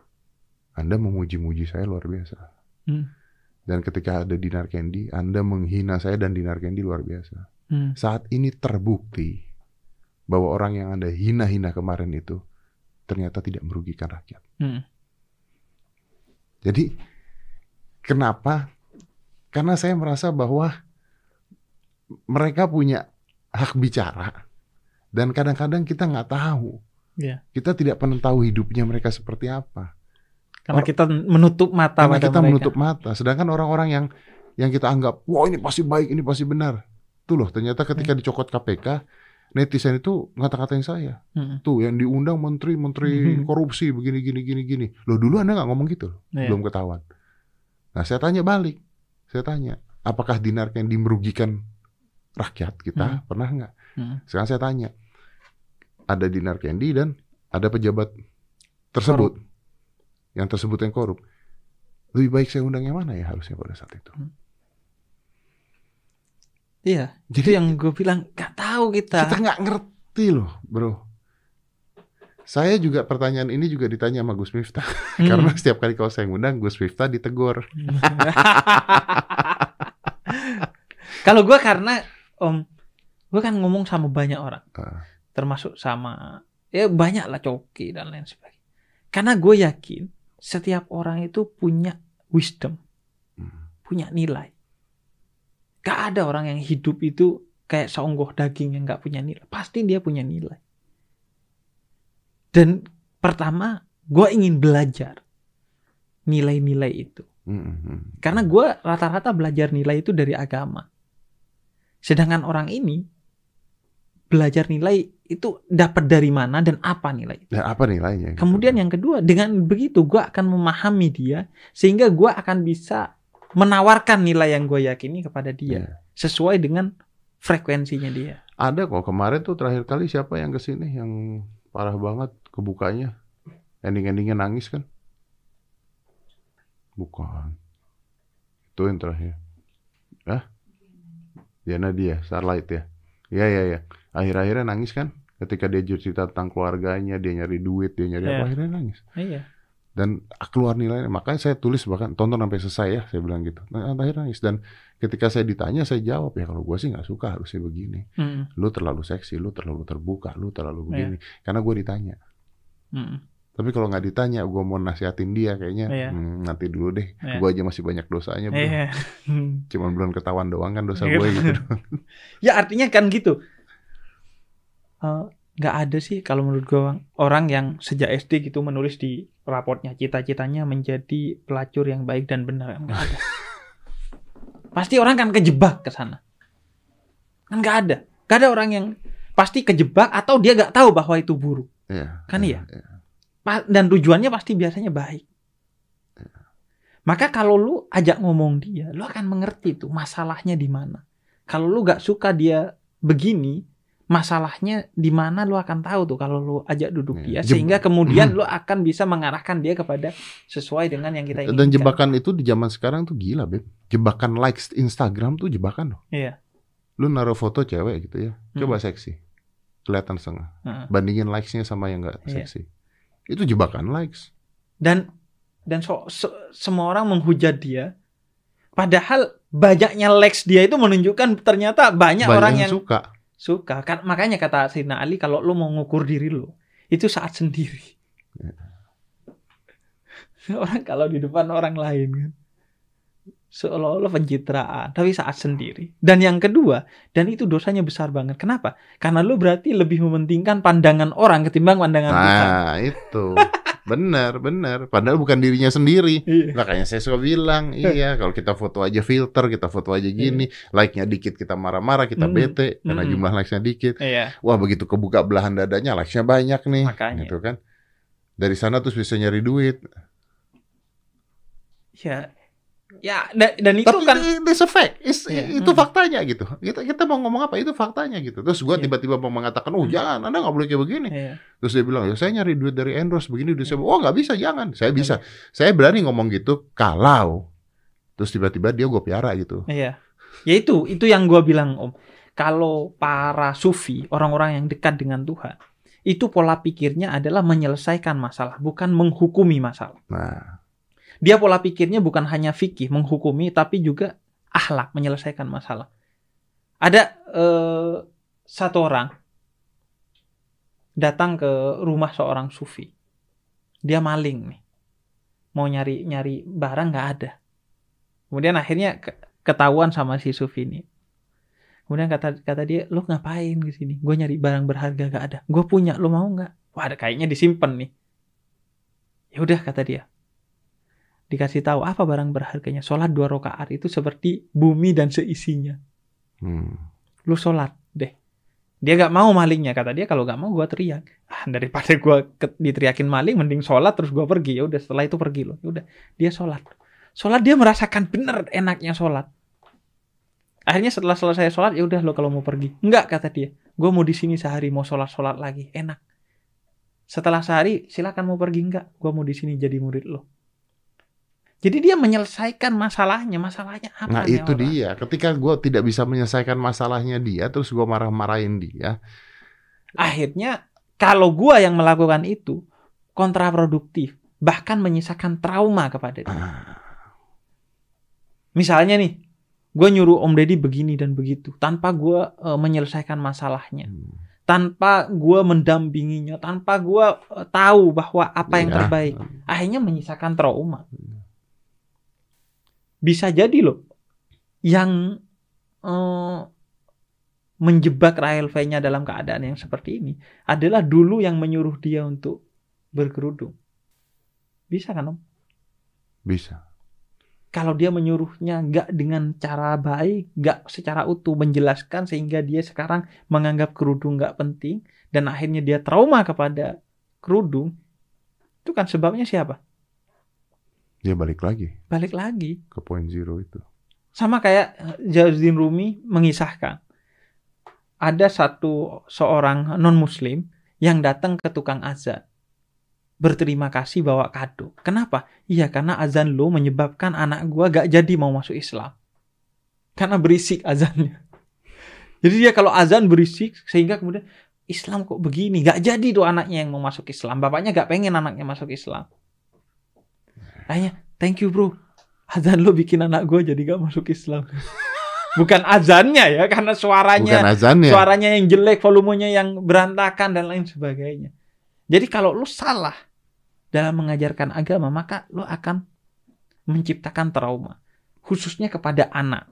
Anda memuji-muji saya luar biasa. Hmm. Dan ketika ada Dinar Candy, Anda menghina saya dan Dinar Candy luar biasa. Mm. Saat ini terbukti bahwa orang yang Anda hina-hina kemarin itu ternyata tidak merugikan rakyat. Mm. Jadi kenapa? Karena saya merasa bahwa mereka punya hak bicara dan kadang-kadang kita nggak tahu. Iya. Kita tidak pernah tahu hidupnya mereka seperti apa. Karena Or- kita menutup mata Karena pada kita mereka. menutup mata. Sedangkan orang-orang yang yang kita anggap, wah ini pasti baik, ini pasti benar. Tuh loh, ternyata ketika dicokot KPK, netizen itu ngata-ngatain saya. Mm. Tuh yang diundang menteri-menteri Mhm. korupsi begini gini gini gini. Loh dulu Anda nggak ngomong gitu loh, Iya. belum ketahuan. Nah, saya tanya balik. Saya tanya, apakah Dinar Candy merugikan rakyat kita? Pernah nggak? Hmm. Sekarang saya tanya, ada Dinar Candy dan ada pejabat tersebut yang tersebut yang korup. Lebih baik saya undang yang mana ya harusnya pada saat itu? Iya. Itu yang gue bilang nggak tahu kita. Kita nggak ngerti loh, bro. Saya juga pertanyaan ini juga ditanya sama Gus Miftah. Hmm. Karena setiap kali kalau saya ngundang, Gus Miftah ditegur. Kalau gue karena om gue kan ngomong sama banyak orang Ah. termasuk sama ya banyak lah coki dan lain sebagainya karena gue yakin setiap orang itu punya wisdom Hmm. punya nilai gak ada orang yang hidup itu kayak seonggoh daging yang gak punya nilai pasti dia punya nilai dan pertama gue ingin belajar nilai-nilai itu Hmm, hmm. karena gue rata-rata belajar nilai itu dari agama. Sedangkan orang ini belajar nilai itu dapat dari mana dan apa nilai. Dan apa nilainya? gitu? Kemudian yang kedua, dengan begitu gue akan memahami dia sehingga gue akan bisa menawarkan nilai yang gue yakini kepada dia Iya. sesuai dengan frekuensinya dia. Ada kok kemarin tuh terakhir kali siapa yang ke sini yang parah banget kebukanya ending-endingnya nangis kan? Bukan. Itu yang terakhir. Hah? Diana dia, Starlight ya. Iya iya iya. Akhir-akhirnya nangis kan? Ketika dia cerita tentang keluarganya, dia nyari duit, dia nyari apa, Iya. akhirnya nangis. Iya. Dan keluar nilainya. Makanya saya tulis bahkan tonton sampai selesai ya, saya bilang gitu. Nah, akhirnya nangis. Dan ketika saya ditanya, saya jawab ya kalau gue sih nggak suka harusnya begini Mm, lu terlalu seksi, lu terlalu terbuka, lu terlalu Iya. begini. Karena gue ditanya. mm. Tapi kalau nggak ditanya, gue mau nasihatin dia kayaknya Iya. "Hmm, nanti dulu deh. Iya. Gue aja masih banyak dosanya, bro. Iya. Cuman belum ketahuan doang kan dosa Iya. gue gitu. Ya artinya kan gitu. Eh, nggak ada sih kalau menurut gue orang yang sejak SD gitu menulis di raportnya cita-citanya menjadi pelacur yang baik dan benar nggak ada. pasti orang kan kejebak ke sana. Kan nggak ada. Gak ada orang yang pasti kejebak atau dia nggak tahu bahwa itu buruk. Iya. Kan iya? iya. Pa- Dan tujuannya pasti biasanya baik. Maka kalau lu ajak ngomong dia, lu akan mengerti tuh masalahnya di mana. Kalau lu gak suka dia begini, masalahnya di mana lu akan tahu tuh kalau lu ajak duduk Iya. dia Jeb- sehingga kemudian lu akan bisa mengarahkan dia kepada sesuai dengan yang kita inginkan. Dan jebakan itu di zaman sekarang tuh gila, Beb. Jebakan likes Instagram tuh jebakan loh. Iya. Lu naruh foto cewek gitu ya. Coba Hmm. seksi. Kelihatan setengah. Heeh. Bandingin likes-nya sama yang nggak Iya. Itu jebakan likes. Dan dan so- so- semua orang menghujat dia. Padahal banyaknya likes dia itu menunjukkan ternyata banyak, Banyak orang yang suka. suka kan makanya kata Sayyidina Ali kalau lu mau ngukur diri lu itu saat sendiri orang kalau di depan orang lain kan seolah-olah pencitraan tapi saat sendiri dan yang kedua dan itu dosanya besar banget kenapa karena lu berarti lebih mementingkan pandangan orang ketimbang pandangan Tuhan Nah, itu. Bener, bener. Padahal bukan dirinya sendiri. Iya. Makanya saya suka bilang, iya kalau kita foto aja filter, kita foto aja gini, like-nya dikit kita marah-marah, kita Mm. bete karena Mm. jumlah likes-nya dikit. iya Wah begitu kebuka belahan dadanya, likes-nya banyak nih, Makanya. gitu kan. Dari sana terus bisa nyari duit. ya ya da- dan itu Tapi kan it- it's a fact, It's- Iya. itu Mm. faktanya gitu. Kita kita mau ngomong apa? Itu faktanya gitu. Terus gua Iya. tiba-tiba mau mengatakan, oh jangan, anda nggak boleh kayak begini. Iya. Terus dia bilang, ya saya nyari duit dari endorse begini, duit saya, oh nggak bisa, jangan. Saya bisa. Saya berani ngomong gitu kalau terus tiba-tiba dia gue piara gitu. Iya. Ya itu, itu yang gua bilang Om. Kalau para sufi, orang-orang yang dekat dengan Tuhan, itu pola pikirnya adalah menyelesaikan masalah, bukan menghukumi masalah. Nah, Dia pola pikirnya bukan hanya fikih, menghukumi, tapi juga akhlak, menyelesaikan masalah. Ada eh, satu orang datang ke rumah seorang sufi. Dia maling nih. Mau nyari nyari barang nggak ada. Kemudian akhirnya ke- ketahuan sama si sufi ini. Kemudian kata kata dia, lo ngapain di sini? Gue nyari barang berharga gak ada. Gue punya, lo mau nggak? Wah, ada kayaknya disimpan nih. Ya udah kata dia. Dikasih tahu apa barang berharganya. Sholat dua rakaat itu seperti bumi dan seisinya. hmm. Lu sholat deh. Dia gak mau malingnya kata dia kalau gak mau gua teriak. Ah, daripada gua ke- diteriakin maling mending sholat terus gua pergi. Ya udah setelah itu pergi loh. Ya udah dia sholat. Sholat dia merasakan bener enaknya sholat. Akhirnya setelah selesai sholat ya udah lo kalau mau pergi. Enggak kata dia. Gua mau di sini sehari mau sholat sholat lagi enak. Setelah sehari silakan mau pergi enggak. Gua mau di sini jadi murid lo. Jadi dia menyelesaikan masalahnya. Masalahnya apa? Nah itu orang? dia. Ketika gue tidak bisa menyelesaikan masalahnya dia, terus gue marah-marahin dia. akhirnya kalau gua yang melakukan itu kontraproduktif bahkan menyisakan trauma kepada dia Ah, misalnya nih gue nyuruh Om Deddy begini dan begitu tanpa gue eh, menyelesaikan masalahnya Hmm. tanpa gue mendampinginya tanpa gue eh, tahu bahwa apa yang Iya. terbaik akhirnya menyisakan trauma bisa jadi loh yang eh, menjebak Rahel V-nya dalam keadaan yang seperti ini adalah dulu yang menyuruh dia untuk berkerudung bisa kan Om Bisa. kalau dia menyuruhnya nggak dengan cara baik, nggak secara utuh menjelaskan sehingga dia sekarang menganggap kerudung nggak penting dan akhirnya dia trauma kepada kerudung, itu kan sebabnya siapa? Dia balik lagi Balik lagi. ke point zero itu. Sama kayak eh, Jalaluddin Rumi mengisahkan. Ada satu seorang non-muslim yang datang ke tukang azan. Berterima kasih bawa kado. Kenapa? Iya karena azan lo menyebabkan anak gua gak jadi mau masuk Islam. Karena berisik azannya. Jadi dia kalau azan berisik sehingga kemudian Islam kok begini. Gak jadi tuh anaknya yang mau masuk Islam. Bapaknya gak pengen anaknya masuk Islam. Akhirnya, thank you bro. Azan lo bikin anak gua jadi gak masuk Islam. Bukan azannya ya, karena Bukan suaranya azannya. suaranya yang jelek, volumenya yang berantakan dan lain sebagainya. Jadi kalau lu salah dalam mengajarkan agama, maka lu akan menciptakan trauma, khususnya kepada anak.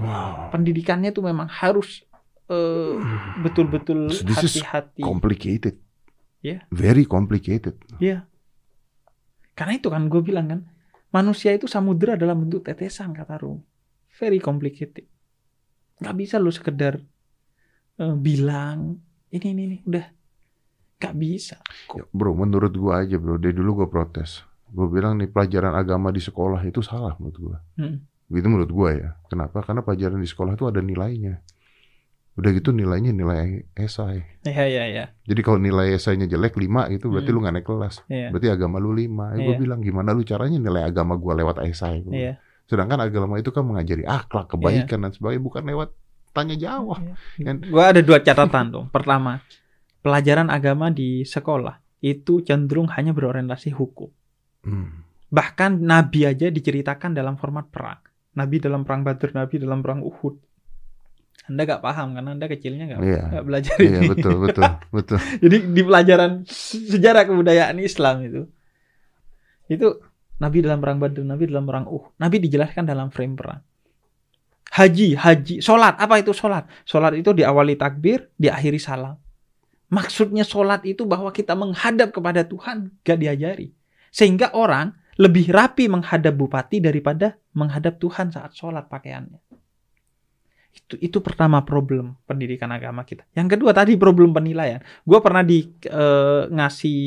Wow. Pendidikannya tuh memang harus eh, betul-betul hati-hati. Complicated. Iya. Very complicated. Iya. Karena itu kan gue bilang kan, manusia itu samudera dalam bentuk tetesan kata Rum. Very complicated. Gak bisa lu sekedar eh, bilang ini ini ini udah gak bisa. Ya, bro, menurut gua aja bro, dari dulu gua protes. Gua bilang nih pelajaran agama di sekolah itu salah menurut gua. Hmm. Gitu menurut gua ya. Kenapa? Karena pelajaran di sekolah itu ada nilainya. Udah gitu nilainya nilai esai. Iya iya iya. Jadi kalau nilai esainya jelek 5 itu berarti Hmm. lu nggak naik kelas. Iya. Berarti agama lu 5. Ya, gua Iya. bilang gimana lu caranya nilai agama gua lewat esai. Gua Iya. Sedangkan agama itu kan mengajari akhlak, kebaikan dan sebagainya bukan lewat tanya jawab. Kan- Gue ada dua catatan dong. Pertama, pelajaran agama di sekolah itu cenderung hanya berorientasi hukum. Hmm. Bahkan Nabi aja diceritakan dalam format perang. Nabi dalam perang Badr, Nabi dalam perang Uhud. Anda gak paham karena Anda kecilnya gak, nggak belajar Iya ini. betul betul betul. Jadi di pelajaran se- sejarah kebudayaan Islam itu, itu Nabi dalam perang Badr, Nabi dalam perang Uhud. Nabi dijelaskan dalam frame perang. Haji, haji, sholat. Apa itu sholat? Sholat itu diawali takbir, diakhiri salam. Maksudnya sholat itu bahwa kita menghadap kepada Tuhan, gak diajari. Sehingga orang lebih rapi menghadap bupati daripada menghadap Tuhan saat sholat pakaiannya. Itu itu pertama problem pendidikan agama kita. Yang kedua tadi problem penilaian. Gue pernah di eh, ngasih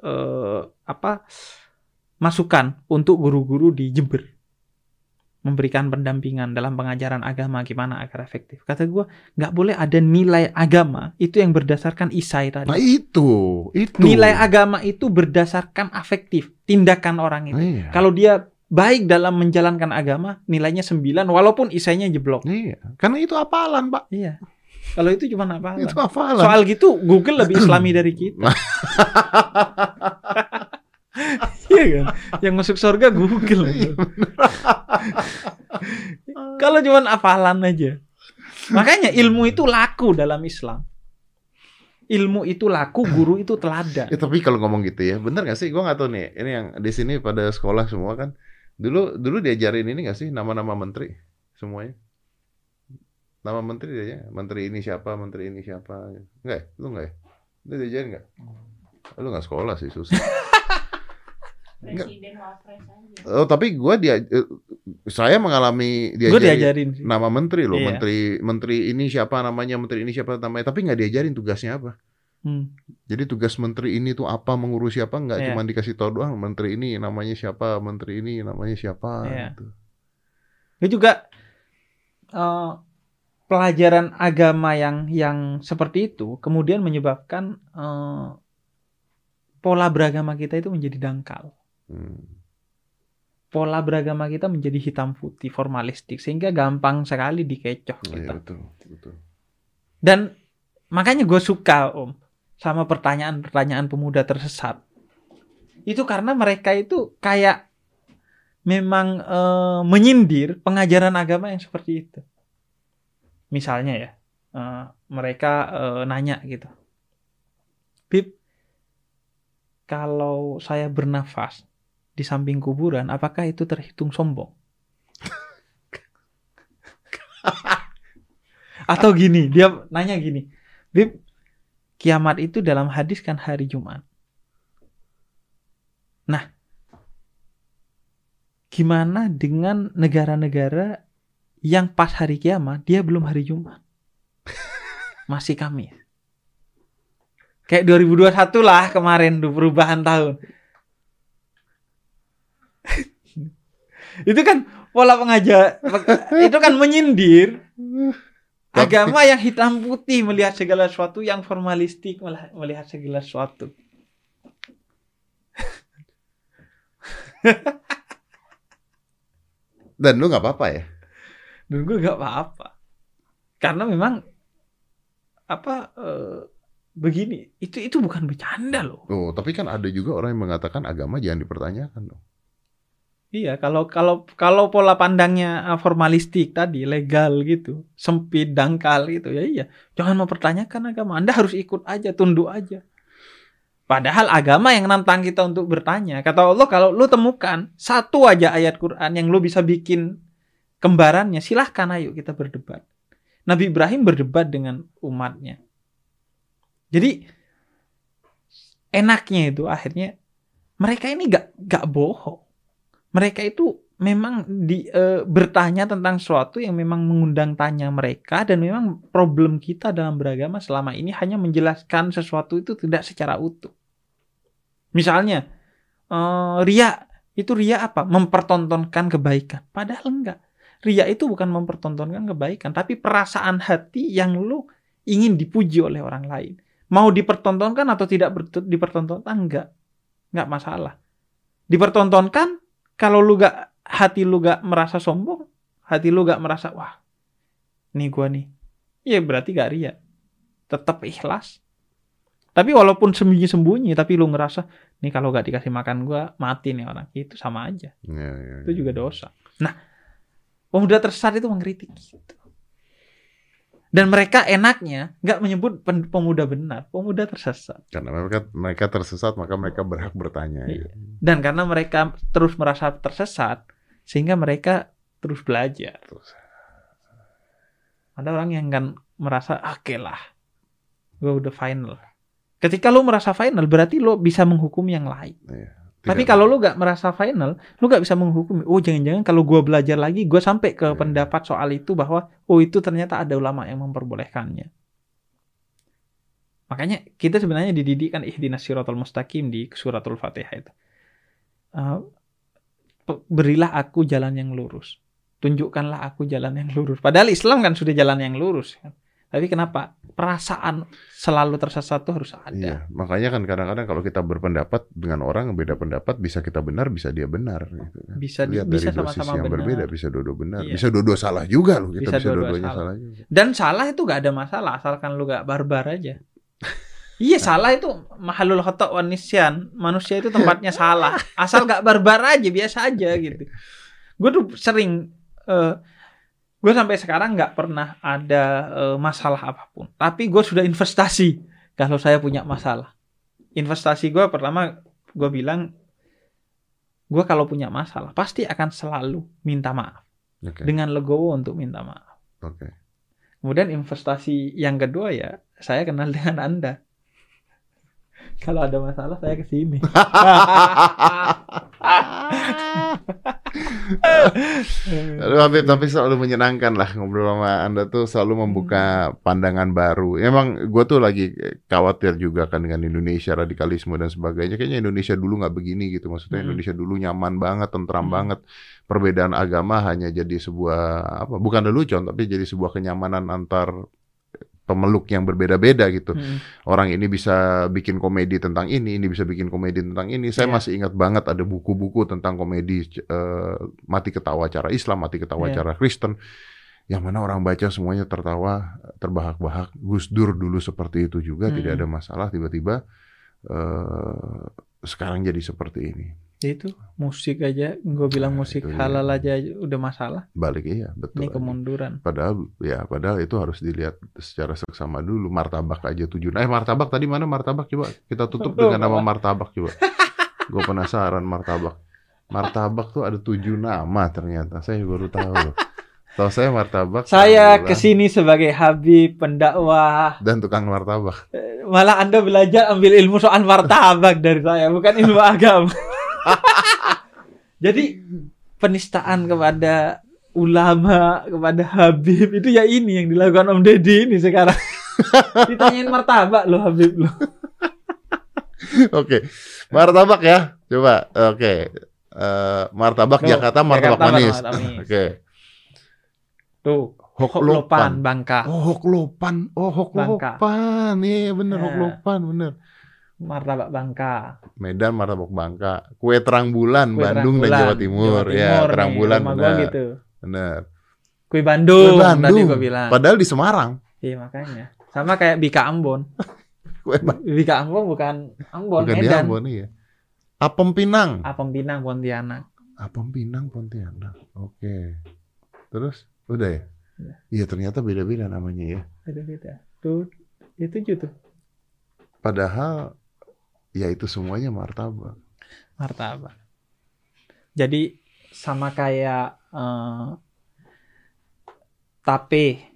eh, apa masukan untuk guru-guru di Jember memberikan pendampingan dalam pengajaran agama gimana agar efektif. Kata gue nggak boleh ada nilai agama itu yang berdasarkan isai tadi. Nah itu itu. Nilai agama itu berdasarkan afektif tindakan orang itu. Iya. Kalau dia baik dalam menjalankan agama, nilainya 9 walaupun isainya jeblok. Iya, karena itu hafalan, Pak. Iya. Kalau itu cuma apa? Itu hafalan. Soal gitu Google lebih islami dari kita. Iya kan? Yang masuk surga Google. Kalau cuma hafalan aja. Makanya ilmu itu laku dalam Islam. Ilmu itu laku, guru itu teladan. Ya, tapi kalau ngomong gitu ya, bener gak sih? Gue gak tahu nih. Ini yang di sini pada sekolah semua kan. Dulu dulu diajarin ini gak sih nama-nama menteri semuanya? Nama menteri dia Menteri ini siapa? Menteri ini siapa? Enggak ya? Lu enggak ya? Lu diajarin enggak? Lu enggak sekolah sih susah. Enggak. Presiden wapres aja. Oh, tapi gua dia saya mengalami diajarin diajarin sih. nama menteri loh, Iya. menteri menteri ini siapa namanya, menteri ini siapa namanya, tapi nggak diajarin tugasnya apa. Hmm. Jadi tugas menteri ini tuh apa, mengurusi apa, nggak Iya. cuma dikasih tahu doang. Menteri ini namanya siapa, menteri ini namanya siapa. Iya. gitu. Itu juga eh, pelajaran agama yang yang seperti itu kemudian menyebabkan eh, pola beragama kita itu menjadi dangkal. Hmm. Pola beragama kita menjadi hitam putih formalistik sehingga gampang sekali dikecoh Iya kita. betul, betul. Dan makanya gue suka om sama pertanyaan-pertanyaan pemuda tersesat. Itu karena mereka itu kayak memang eh, menyindir pengajaran agama yang seperti itu. Misalnya ya, eh, mereka eh, nanya gitu, Bib, kalau saya bernafas di samping kuburan, apakah itu terhitung sombong? Atau gini, dia nanya gini, Bib, kiamat itu dalam hadis kan hari Jumat. Nah, gimana dengan negara-negara yang pas hari kiamat dia belum hari Jumat? Masih Kamis. Kayak 2021 lah kemarin perubahan tahun. itu kan pola pengajar itu kan menyindir agama yang hitam putih melihat segala sesuatu yang formalistik melihat- segala sesuatu. Dan lu nggak apa-apa ya? Dan gue gak apa-apa. Karena memang apa eh, begini, itu itu bukan bercanda loh. Oh, tapi kan ada juga orang yang mengatakan agama jangan dipertanyakan dong. Iya, kalau kalau kalau pola pandangnya eh, formalistik tadi, legal gitu, sempit, dangkal gitu, ya iya. Jangan mempertanyakan agama. Anda harus ikut aja, tunduk aja. Padahal agama yang nantang kita untuk bertanya. Kata Allah, kalau lu temukan satu aja ayat Quran yang lu bisa bikin kembarannya, silahkan ayo kita berdebat. Nabi Ibrahim berdebat dengan umatnya. Jadi enaknya itu akhirnya mereka ini gak gak bohong. Mereka itu memang di eh, bertanya tentang sesuatu yang memang mengundang tanya mereka dan memang problem kita dalam beragama selama ini hanya menjelaskan sesuatu itu tidak secara utuh. Misalnya eh, ria itu ria apa? Mempertontonkan kebaikan. Padahal enggak. Ria itu bukan mempertontonkan kebaikan, tapi perasaan hati yang lu ingin dipuji oleh orang lain. Mau dipertontonkan atau tidak dipertontonkan enggak. Enggak masalah. Dipertontonkan kalau lu gak hati lu gak merasa sombong, hati lu gak merasa wah, nih gua nih. Ya berarti gak ria. Tetap ikhlas. Tapi walaupun sembunyi-sembunyi tapi lu ngerasa nih kalau gak dikasih makan gua mati nih orang. Itu sama aja. Ya, ya, Itu ya. juga dosa. Nah, pemuda tersesat itu mengkritik gitu. Dan mereka enaknya nggak menyebut pemuda benar, pemuda tersesat. Karena mereka mereka tersesat maka mereka berhak bertanya. ya. Iya. Dan karena mereka terus merasa tersesat, sehingga mereka terus belajar. Terus. Ada orang yang kan merasa, oke lah, gue udah final. Ketika lo merasa final, berarti lo bisa menghukum yang lain. Iya. Tapi Tidak- kalau lu gak merasa final, lu gak bisa menghukumi. Oh, jangan-jangan kalau gua belajar lagi, gua sampai ke Iya. pendapat soal itu bahwa oh itu ternyata ada ulama yang memperbolehkannya. Makanya kita sebenarnya dididik kan ihdinas siratal mustaqim di suratul Fatihah itu. Pe- berilah aku jalan yang lurus. Tunjukkanlah aku jalan yang lurus. Padahal Islam kan sudah jalan yang lurus. Kan? Tapi kenapa perasaan selalu tersesat tuh harus ada? Iya, makanya kan kadang-kadang kalau kita berpendapat dengan orang yang beda pendapat, bisa kita benar, bisa dia benar. Gitu. kan. Bisa Lihat bisa dari dua sama-sama sisi yang benar. berbeda, bisa dua-dua benar, Iya. bisa dua-dua salah juga loh. Kita Bisa bisa, dua-dua dua-duanya salah. salah. juga. Dan salah itu gak ada masalah asalkan lu gak barbar aja. Iya salah itu mahalul khotok wan nisyan. Manusia itu tempatnya salah. Asal gak barbar aja biasa aja gitu. Gue tuh sering eh gue sampai sekarang nggak pernah ada eh, masalah apa pun. Tapi gue sudah investasi kalau saya punya masalah. Investasi gue pertama gue bilang gue kalau punya masalah pasti akan selalu minta maaf Oke, dengan legowo untuk minta maaf. oke. Kemudian investasi yang kedua ya, saya kenal dengan Anda. Kalau ada masalah saya ke sini. Aduh, Habib, tapi selalu menyenangkan lah ngobrol sama Anda tuh selalu membuka pandangan baru. Emang gue tuh lagi khawatir juga kan dengan Indonesia, radikalisme dan sebagainya. Kayaknya Indonesia dulu nggak begini gitu. Maksudnya Hmm. Indonesia dulu nyaman banget, tentram Hmm. banget. Perbedaan agama hanya jadi sebuah apa? Bukan lelucon, tapi jadi sebuah kenyamanan antar pemeluk yang berbeda-beda gitu. Hmm. Orang ini bisa bikin komedi tentang ini, ini bisa bikin komedi tentang ini. Saya Iya. masih ingat banget ada buku-buku tentang komedi eh, mati ketawa cara Islam, mati ketawa Iya. cara Kristen. Yang mana orang baca semuanya tertawa, terbahak-bahak. Gus Dur dulu seperti itu juga, Hmm. tidak ada masalah. Tiba-tiba eh, sekarang jadi seperti ini. Ya itu musik aja, gue bilang Nah, musik halal aja udah masalah. Balik iya, betul. Ini kemunduran. Padahal ya padahal itu harus dilihat secara seksama dulu. Martabak aja tujuh. Eh martabak tadi mana martabak coba? Kita tutup dengan nama martabak coba. Gue penasaran martabak. Martabak tuh ada tujuh nama ternyata. Saya baru tahu loh. Tahu saya martabak. Saya ke sini sebagai Habib pendakwah. dan tukang martabak. Malah Anda belajar ambil ilmu soal martabak dari saya, bukan ilmu agama. Jadi penistaan kepada ulama, kepada Habib itu ya ini yang dilakukan Om Deddy ini sekarang. Ditanyain martabak loh Habib loh. Oke. Martabak ya. Coba. Oke. Eh, martabak Tuh, Jakarta martabak Jakarta manis. martabak manis. Oke. Tuh, Hoklopan. Hoklopan Bangka. Oh, hoklopan. Oh, hoklopan. Iya bener Nah. hoklopan bener. Martabak Bangka. Medan martabak Bangka. Kue terang bulan Kue Bandung terang dan Jawa bulan, Timur. Jawa ya, Timur terang nih, bulan bener. gitu. Bener. Kue Bandung, Kue tadi Bandung. gua bilang. Padahal di Semarang. Iya makanya. Sama kayak Bika Ambon. Kue Bika Ambon bukan Ambon, bukan di Medan. Ambon iya. Apem Pinang. Apem Pinang Pontianak. Apem Pinang Pontianak. Oke. Terus udah ya? Udah. Iya ternyata beda-beda namanya ya. Beda-beda. Tuh, ya tujuh tuh. Padahal ya itu semuanya martabak. Martabak. Jadi sama kayak eh, tape,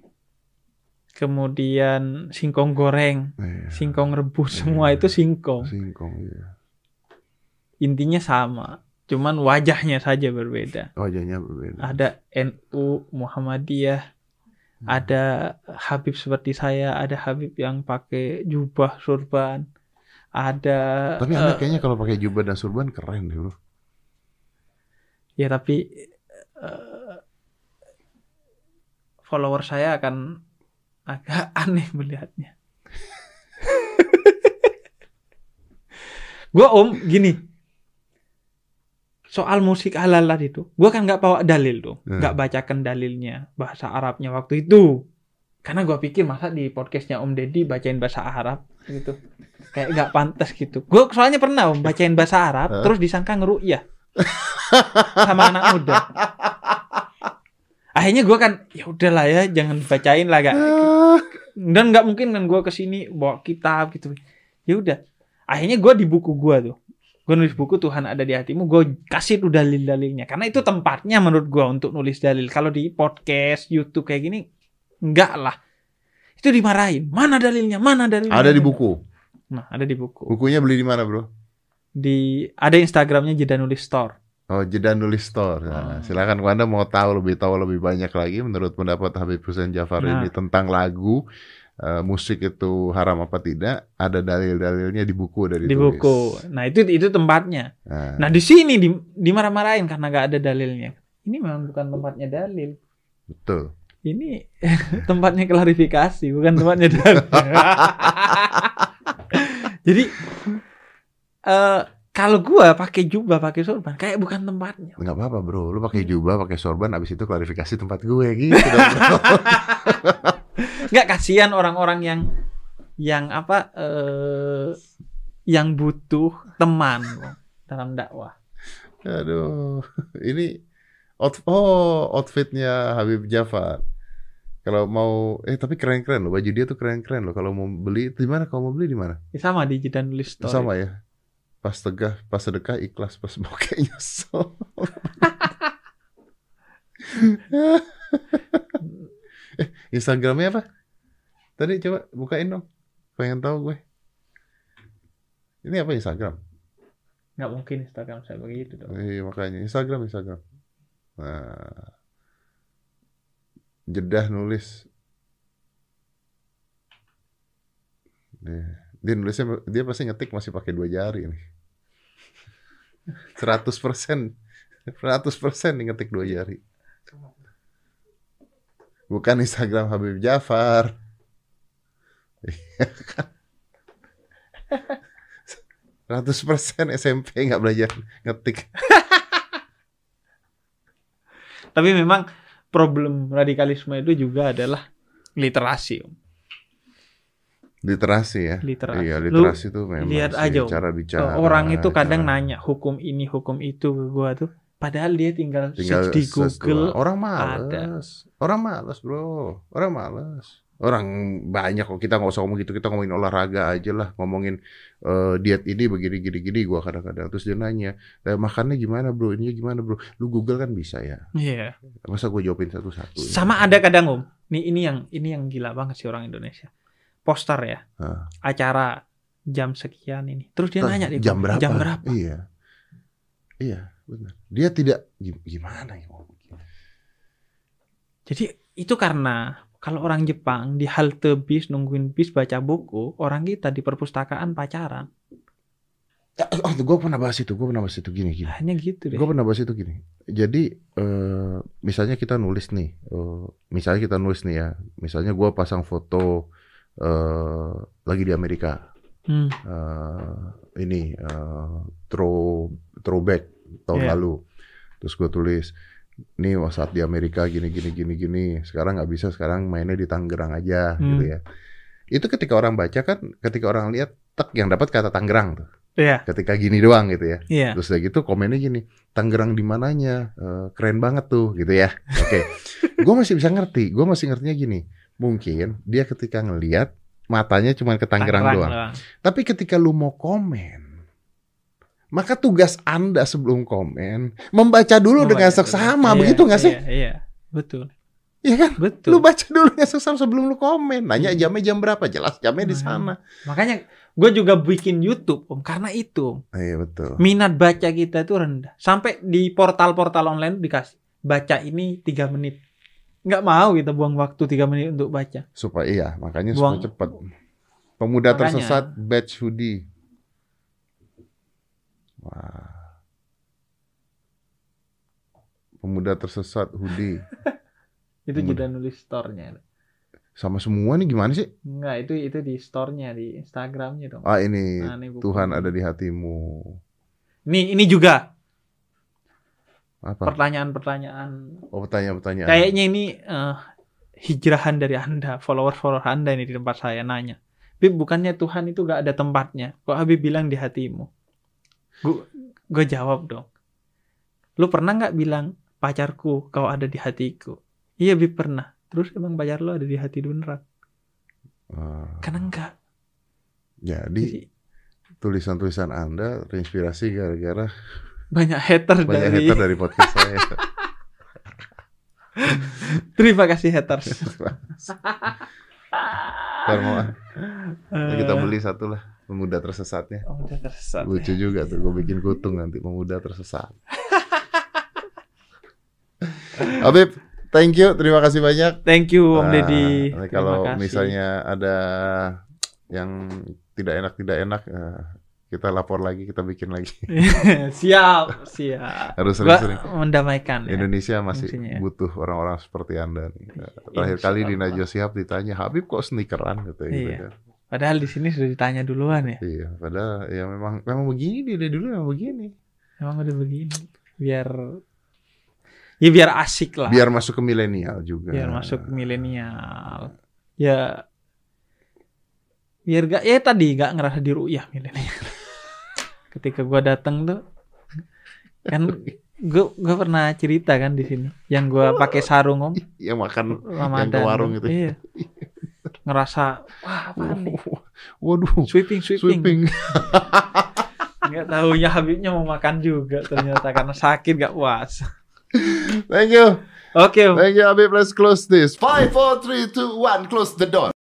kemudian singkong goreng, Iya. singkong rebus, semua itu singkong. Singkong iya. Intinya sama, cuman wajahnya saja berbeda. Wajahnya berbeda. Ada NU, Muhammadiyah, ada Habib seperti saya, ada Habib yang pakai jubah surban, ada Tapi anda eh, kayaknya kalau pakai jubah dan surban keren deh bro. ya tapi eh, follower saya akan agak aneh melihatnya. gua om gini soal musik halal tadi itu, gua kan nggak bawa dalil tuh, Hmm. nggak bacakan dalilnya bahasa Arabnya waktu itu, karena gua pikir masa di podcastnya Om Deddy bacain bahasa Arab gitu, kayak nggak pantas gitu. Gua soalnya pernah om bacain bahasa Arab, Hah? terus disangka ngeru'yah sama anak muda. Akhirnya gua kan ya udahlah ya, jangan bacain lah gak. Dan nggak mungkin kan gua ke sini bawa kitab gitu. Ya udah. Akhirnya gua di buku gua tuh. Gua nulis buku Tuhan ada di hatimu. Gua kasih tuh dalil-dalilnya. Karena itu tempatnya menurut gua untuk nulis dalil. Kalau di podcast, YouTube kayak gini, enggak lah. Itu dimarahin. Mana dalilnya? Mana dalilnya? Ada di buku. Nah, ada di buku. Bukunya beli di mana bro? Di ada Instagramnya Jeda Nulis Store. Oh, jeda nulis store. Nah, Oh. silakan kalau Anda mau tahu lebih tahu lebih banyak lagi menurut pendapat Habib Hussein Jafar Nah. ini tentang lagu eh, musik itu haram apa tidak, ada dalil-dalilnya di buku dari Di buku. Nah, itu itu tempatnya. Nah, Nah, di sini di, dimarah-marahin karena gak ada dalilnya. Ini memang bukan tempatnya dalil. betul. Ini tempatnya klarifikasi, bukan tempatnya. Jadi eh kalau gua pakai jubah, pakai sorban, kayak bukan tempatnya. Nggak apa-apa bro, lu pakai jubah, pakai sorban, abis itu klarifikasi tempat gue gitu dong bro. Nggak kasihan orang-orang yang yang apa eh yang butuh teman dalam dakwah. Aduh, ini out, oh outfitnya Habib Jafar. Kalau mau, eh tapi keren-keren loh, baju dia tuh keren-keren loh. Kalau mau beli, di mana? Kalau mau beli di mana? Ya, sama di Jidan Nulis Story. Sama ya. Pas tegah, pas sedekah ikhlas, pas kayak nyesel. eh, Instagramnya apa? Tadi coba bukain dong. Pengen tahu gue. Ini apa Instagram? Nggak mungkin Instagram saya begitu dong. Iya makanya Instagram Instagram. Nah, jedah nulis. Dia, dia nulisnya dia pasti ngetik masih pakai dua jari nih. 100 persen, 100 persen ngetik dua jari. Bukan Instagram Habib Jafar. Iya kan? 100% SMP nggak belajar ngetik. Tapi memang problem radikalisme itu juga adalah literasi. Literasi ya. literasi. Iya, Lu literasi tuh memang lihat sih, aja, cara bicara. orang itu kadang cara- nanya hukum ini, hukum itu ke gua tuh. Padahal dia tinggal, tinggal search di Google. Orang males. Orang males, Bro. Orang males. Orang banyak kok kita nggak usah ngomong gitu, kita ngomongin olahraga aja lah, ngomongin eh, diet ini begini gini gini gua kadang-kadang terus dia nanya, "Eh, makannya gimana, Bro? Ini gimana, Bro?" Lu Google kan bisa ya. Iya. Masa gue jawabin satu-satu? ya? Sama ada kadang om. Nih ini yang ini yang gila banget sih orang Indonesia. Poster ya, Hah. acara jam sekian ini. Terus dia Tah, nanya di jam berapa? Jam berapa? Iya. Iya, benar. Dia tidak gim- gimana ya? Jadi itu karena kalau orang Jepang di halte bis nungguin bis baca buku, orang kita di perpustakaan pacaran. Oh, gue pernah bahas itu, gue pernah bahas itu gini gini. Hanya gitu deh. Gue pernah bahas itu gini. Jadi eh, misalnya kita nulis nih, eh, misalnya kita nulis nih ya, misalnya gue pasang foto eh, lagi di Amerika, Hmm. eh, ini eh, throw throwback tahun Iya. lalu, terus gue tulis, nih saat di Amerika gini gini gini gini, sekarang nggak bisa, sekarang mainnya di Tangerang aja, Hmm. gitu ya. Itu ketika orang baca kan, ketika orang lihat, tek yang dapat kata Tangerang tuh, Iya, ketika gini doang gitu ya. iya. Terus udah gitu komennya gini, Tangerang di mananya, Eh, keren banget tuh gitu ya. Oke, gue masih bisa ngerti, gue masih ngertinya gini, mungkin dia ketika ngelihat matanya cuma ke Tangerang doang. Tapi ketika lu mau komen, maka tugas anda sebelum komen membaca dulu Oh, dengan iya, seksama, iya, begitu nggak sih? Iya, iya. Betul. Iya kan? Betul. Lu baca dulu dengan seksama sebelum lu komen. Nanya Hmm. jamnya jam berapa? Jelas jamnya di Hmm. sana. Makanya gue juga bikin YouTube om karena itu Om. Iya betul. minat baca kita itu rendah. Sampai di portal-portal online dikasih baca ini tiga menit. Nggak mau kita buang waktu tiga menit untuk baca. Supaya iya, makanya Buang- supaya cepat. Pemuda Makanya. tersesat batch hoodie. Wah. Pemuda tersesat hoodie. Itu Hmm. juga nulis store-nya. Sama semua nih gimana sih? Enggak, itu itu di store-nya di Instagramnya dong. Ah ini Nah, ini. Tuhan ada di hatimu. Nih, ini juga Apa? pertanyaan-pertanyaan. Oh pertanyaan-pertanyaan. Kayaknya ini eh, hijrahan dari Anda, follower-follower Anda ini di tempat saya nanya. Bib, bukannya Tuhan itu gak ada tempatnya. Kok Habib bilang di hatimu? Gue jawab dong. Lu pernah nggak bilang, pacarku, kau ada di hatiku? Iya, Bib, pernah. Terus emang pacar lo ada di hati beneran? Ah, Kan enggak. jadi Jadi, tulisan-tulisan Anda terinspirasi gara-gara banyak hater banyak dari... hater dari podcast saya. Terima kasih haters. Ntar mau ah, Eh, kita beli satu lah pemuda tersesatnya. Oh, udah tersesat. Lucu juga tuh, gue bikin kutung nanti pemuda tersesat. Habib, thank you, terima kasih banyak. Thank you Om Ah, Deddy. kalau kasih. misalnya ada yang tidak enak tidak enak, eh, kita lapor lagi, kita bikin lagi. siap, siap. Harus sering-sering. mendamaikan ya. Indonesia masih ya. butuh orang-orang seperti anda nih. Terakhir Insya kali di Allah. Najwa Shihab ditanya, Habib kok sneakeran gitu, gitu Iya. kan. Padahal di sini sudah ditanya duluan ya. Iya, padahal ya memang memang begini dia dari dulu memang begini. Emang udah begini. Biar ya biar asik lah. Biar masuk ke milenial juga. Biar masuk milenial. Ya biar gak ya tadi gak ngerasa diruyah milenial. Ketika gua datang tuh kan gua gua pernah cerita kan di sini yang gua pakai sarung om yang makan Ramadan ke warung itu. Iya. Ngerasa wah apaan nih? Waduh, Sweeping, sweeping. sweeping. Nggak tahunya Habibnya mau makan juga ternyata karena sakit gak puas. Thank you. Oke, Om. Thank you, Habib. Let's close this. Five, four, three, two, one. Close the door.